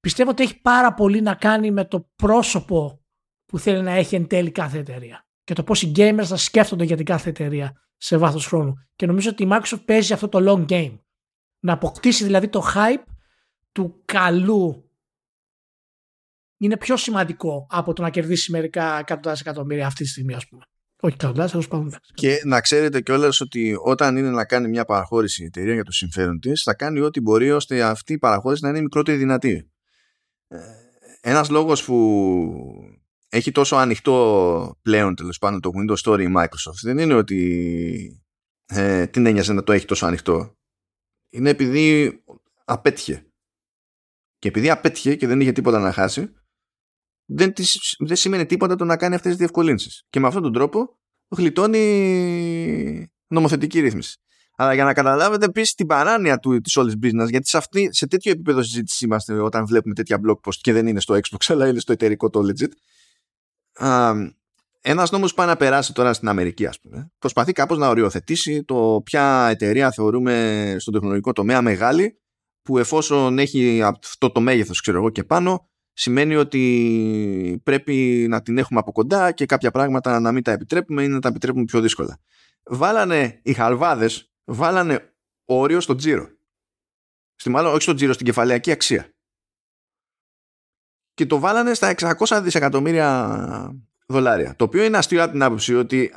Πιστεύω ότι έχει πάρα πολύ να κάνει με το πρόσωπο που θέλει να έχει εν τέλει κάθε εταιρεία και το πώς οι gamers θα σκέφτονται για την κάθε εταιρεία σε βάθος χρόνου. Και νομίζω ότι η Microsoft παίζει αυτό το long game. Να αποκτήσει δηλαδή το hype του καλού είναι πιο σημαντικό από το να κερδίσει μερικά εκατοντάδες εκατομμύρια αυτή τη στιγμή, ας πούμε. Όχι εκατοντάδες, αλλά πάντων. Και να ξέρετε κιόλας ότι όταν είναι να κάνει μια παραχώρηση η εταιρεία για το συμφέρον της, θα κάνει ό,τι μπορεί ώστε αυτή η παραχώρηση να είναι η μικρότερη δυνατή. Ε, Ένας λόγος που έχει τόσο ανοιχτό πλέον τέλος πάντων το Windows Store η Microsoft δεν είναι ότι ε, την ένοιαζε να το έχει τόσο ανοιχτό. Είναι επειδή απέτυχε. Και επειδή απέτυχε και δεν είχε τίποτα να χάσει, δεν, της, δεν σημαίνει τίποτα το να κάνει αυτές τις διευκολύνσεις. Και με αυτόν τον τρόπο γλιτώνει νομοθετική ρύθμιση. Αλλά για να καταλάβετε επίσης την παράνοια του, της όλης business, γιατί σε, αυτή, σε τέτοιο επίπεδο συζήτηση είμαστε όταν βλέπουμε τέτοια blog post και δεν είναι στο Xbox, αλλά είναι στο εταιρικό το legit. Ένας νόμος που πάει να περάσει τώρα στην Αμερική, ας πούμε, προσπαθεί κάπως να οριοθετήσει το ποια εταιρεία θεωρούμε στον τεχνολογικό τομέα μεγάλη, που εφόσον έχει αυτό το μέγεθος, ξέρω εγώ, και πάνω, σημαίνει ότι πρέπει να την έχουμε από κοντά και κάποια πράγματα να μην τα επιτρέπουμε ή να τα επιτρέπουμε πιο δύσκολα. Βάλανε οι χαλβάδε, βάλανε όριο στο τζίρο. Στη, μάλλον όχι στο τζίρο, στην κεφαλαιακή αξία. Και το βάλανε στα 600 δισεκατομμύρια δολάρια. Το οποίο είναι αστείο από την άποψη ότι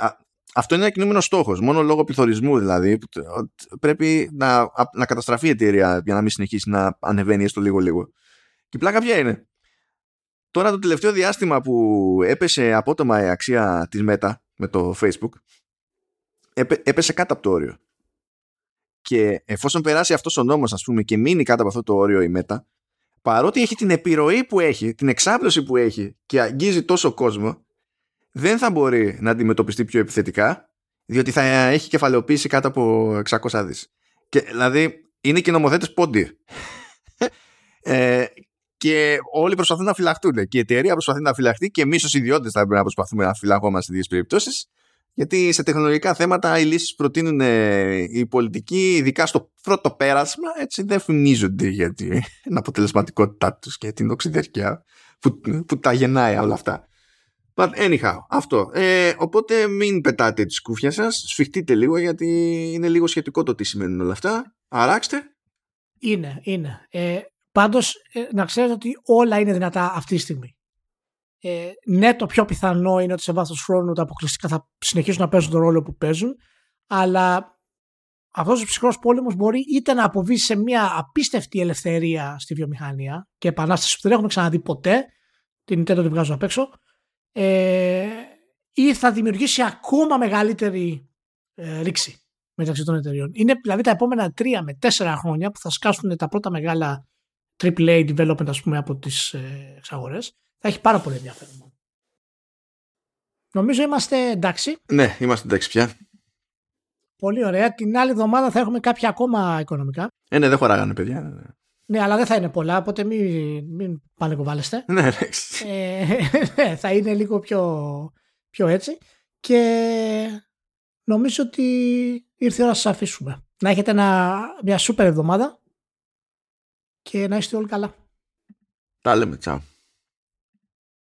αυτό είναι ένα κινούμενο στόχος. Μόνο λόγω πληθωρισμού δηλαδή. Πρέπει να, να καταστραφεί η εταιρεία για να μην συνεχίσει να ανεβαίνει έστω λίγο-λίγο. Και η πλάκα ποια είναι; Τώρα το τελευταίο διάστημα που έπεσε απότομα η αξία της Meta με το Facebook έπεσε κάτω από το όριο. Και εφόσον περάσει αυτός ο νόμος ας πούμε και μείνει κάτω από αυτό το όριο η Meta παρότι έχει την επιρροή που έχει, την εξάπλωση που έχει και αγγίζει τόσο κόσμο δεν θα μπορεί να αντιμετωπιστεί πιο επιθετικά διότι θα έχει κεφαλαιοποίηση κάτω από 600 δις. Και, δηλαδή είναι και νομοθέτες πόντι. ε, και όλοι προσπαθούν να φυλαχτούν. Και η εταιρεία προσπαθεί να φυλαχτεί και εμείς ως ιδιώτες θα πρέπει να προσπαθούμε να φυλαγόμαστε σε δύο περιπτώσεις. Γιατί σε τεχνολογικά θέματα οι λύσεις που προτείνουν οι πολιτικοί, ειδικά στο πρώτο πέρασμα, έτσι δεν φημίζονται για την αποτελεσματικότητά τους και την οξυδερκιά που, που τα γεννάει όλα αυτά. But anyhow, αυτό. Ε, οπότε μην πετάτε τη σκούφια σας, σφιχτείτε λίγο γιατί είναι λίγο σχετικό το τι σημαίνουν όλα αυτά. Αράξτε. Είναι, είναι. Ε, πάντως, ε, να ξέρετε ότι όλα είναι δυνατά αυτή τη στιγμή. Ε, ναι, το πιο πιθανό είναι ότι σε βάθος χρόνου τα αποκλειστικά θα συνεχίσουν να παίζουν τον ρόλο που παίζουν, αλλά αυτός ο ψυχρός πόλεμος μπορεί είτε να αποβεί σε μια απίστευτη ελευθερία στη βιομηχανία και επανάσταση που δεν έχουμε ξαναδεί ποτέ, την Nintendo την βγάζω απ' έξω, ε, ή θα δημιουργήσει ακόμα μεγαλύτερη ε, ρήξη μεταξύ των εταιριών. Είναι δηλαδή τα επόμενα τρία με τέσσερα χρόνια που θα σκάσουν τα πρώτα μεγάλα AAA development ας πούμε από τις ε, εξαγορές. Θα έχει πάρα πολύ ενδιαφέρον. Νομίζω είμαστε εντάξει. Ναι, είμαστε εντάξει πια. Πολύ ωραία. Την άλλη εβδομάδα θα έχουμε κάποια ακόμα οικονομικά. Ε, ναι, δεν χωράγανε, παιδιά. Ναι, ναι. ναι αλλά δεν θα είναι πολλά, οπότε μην, μην πανεκοβάλλεστε. Ναι, ναι. Ε, θα είναι λίγο πιο, πιο έτσι. Και νομίζω ότι ήρθε η ώρα να σας αφήσουμε. Να έχετε ένα, μια σούπερ εβδομάδα και να είστε όλοι καλά. Τα λέμε, τσάου.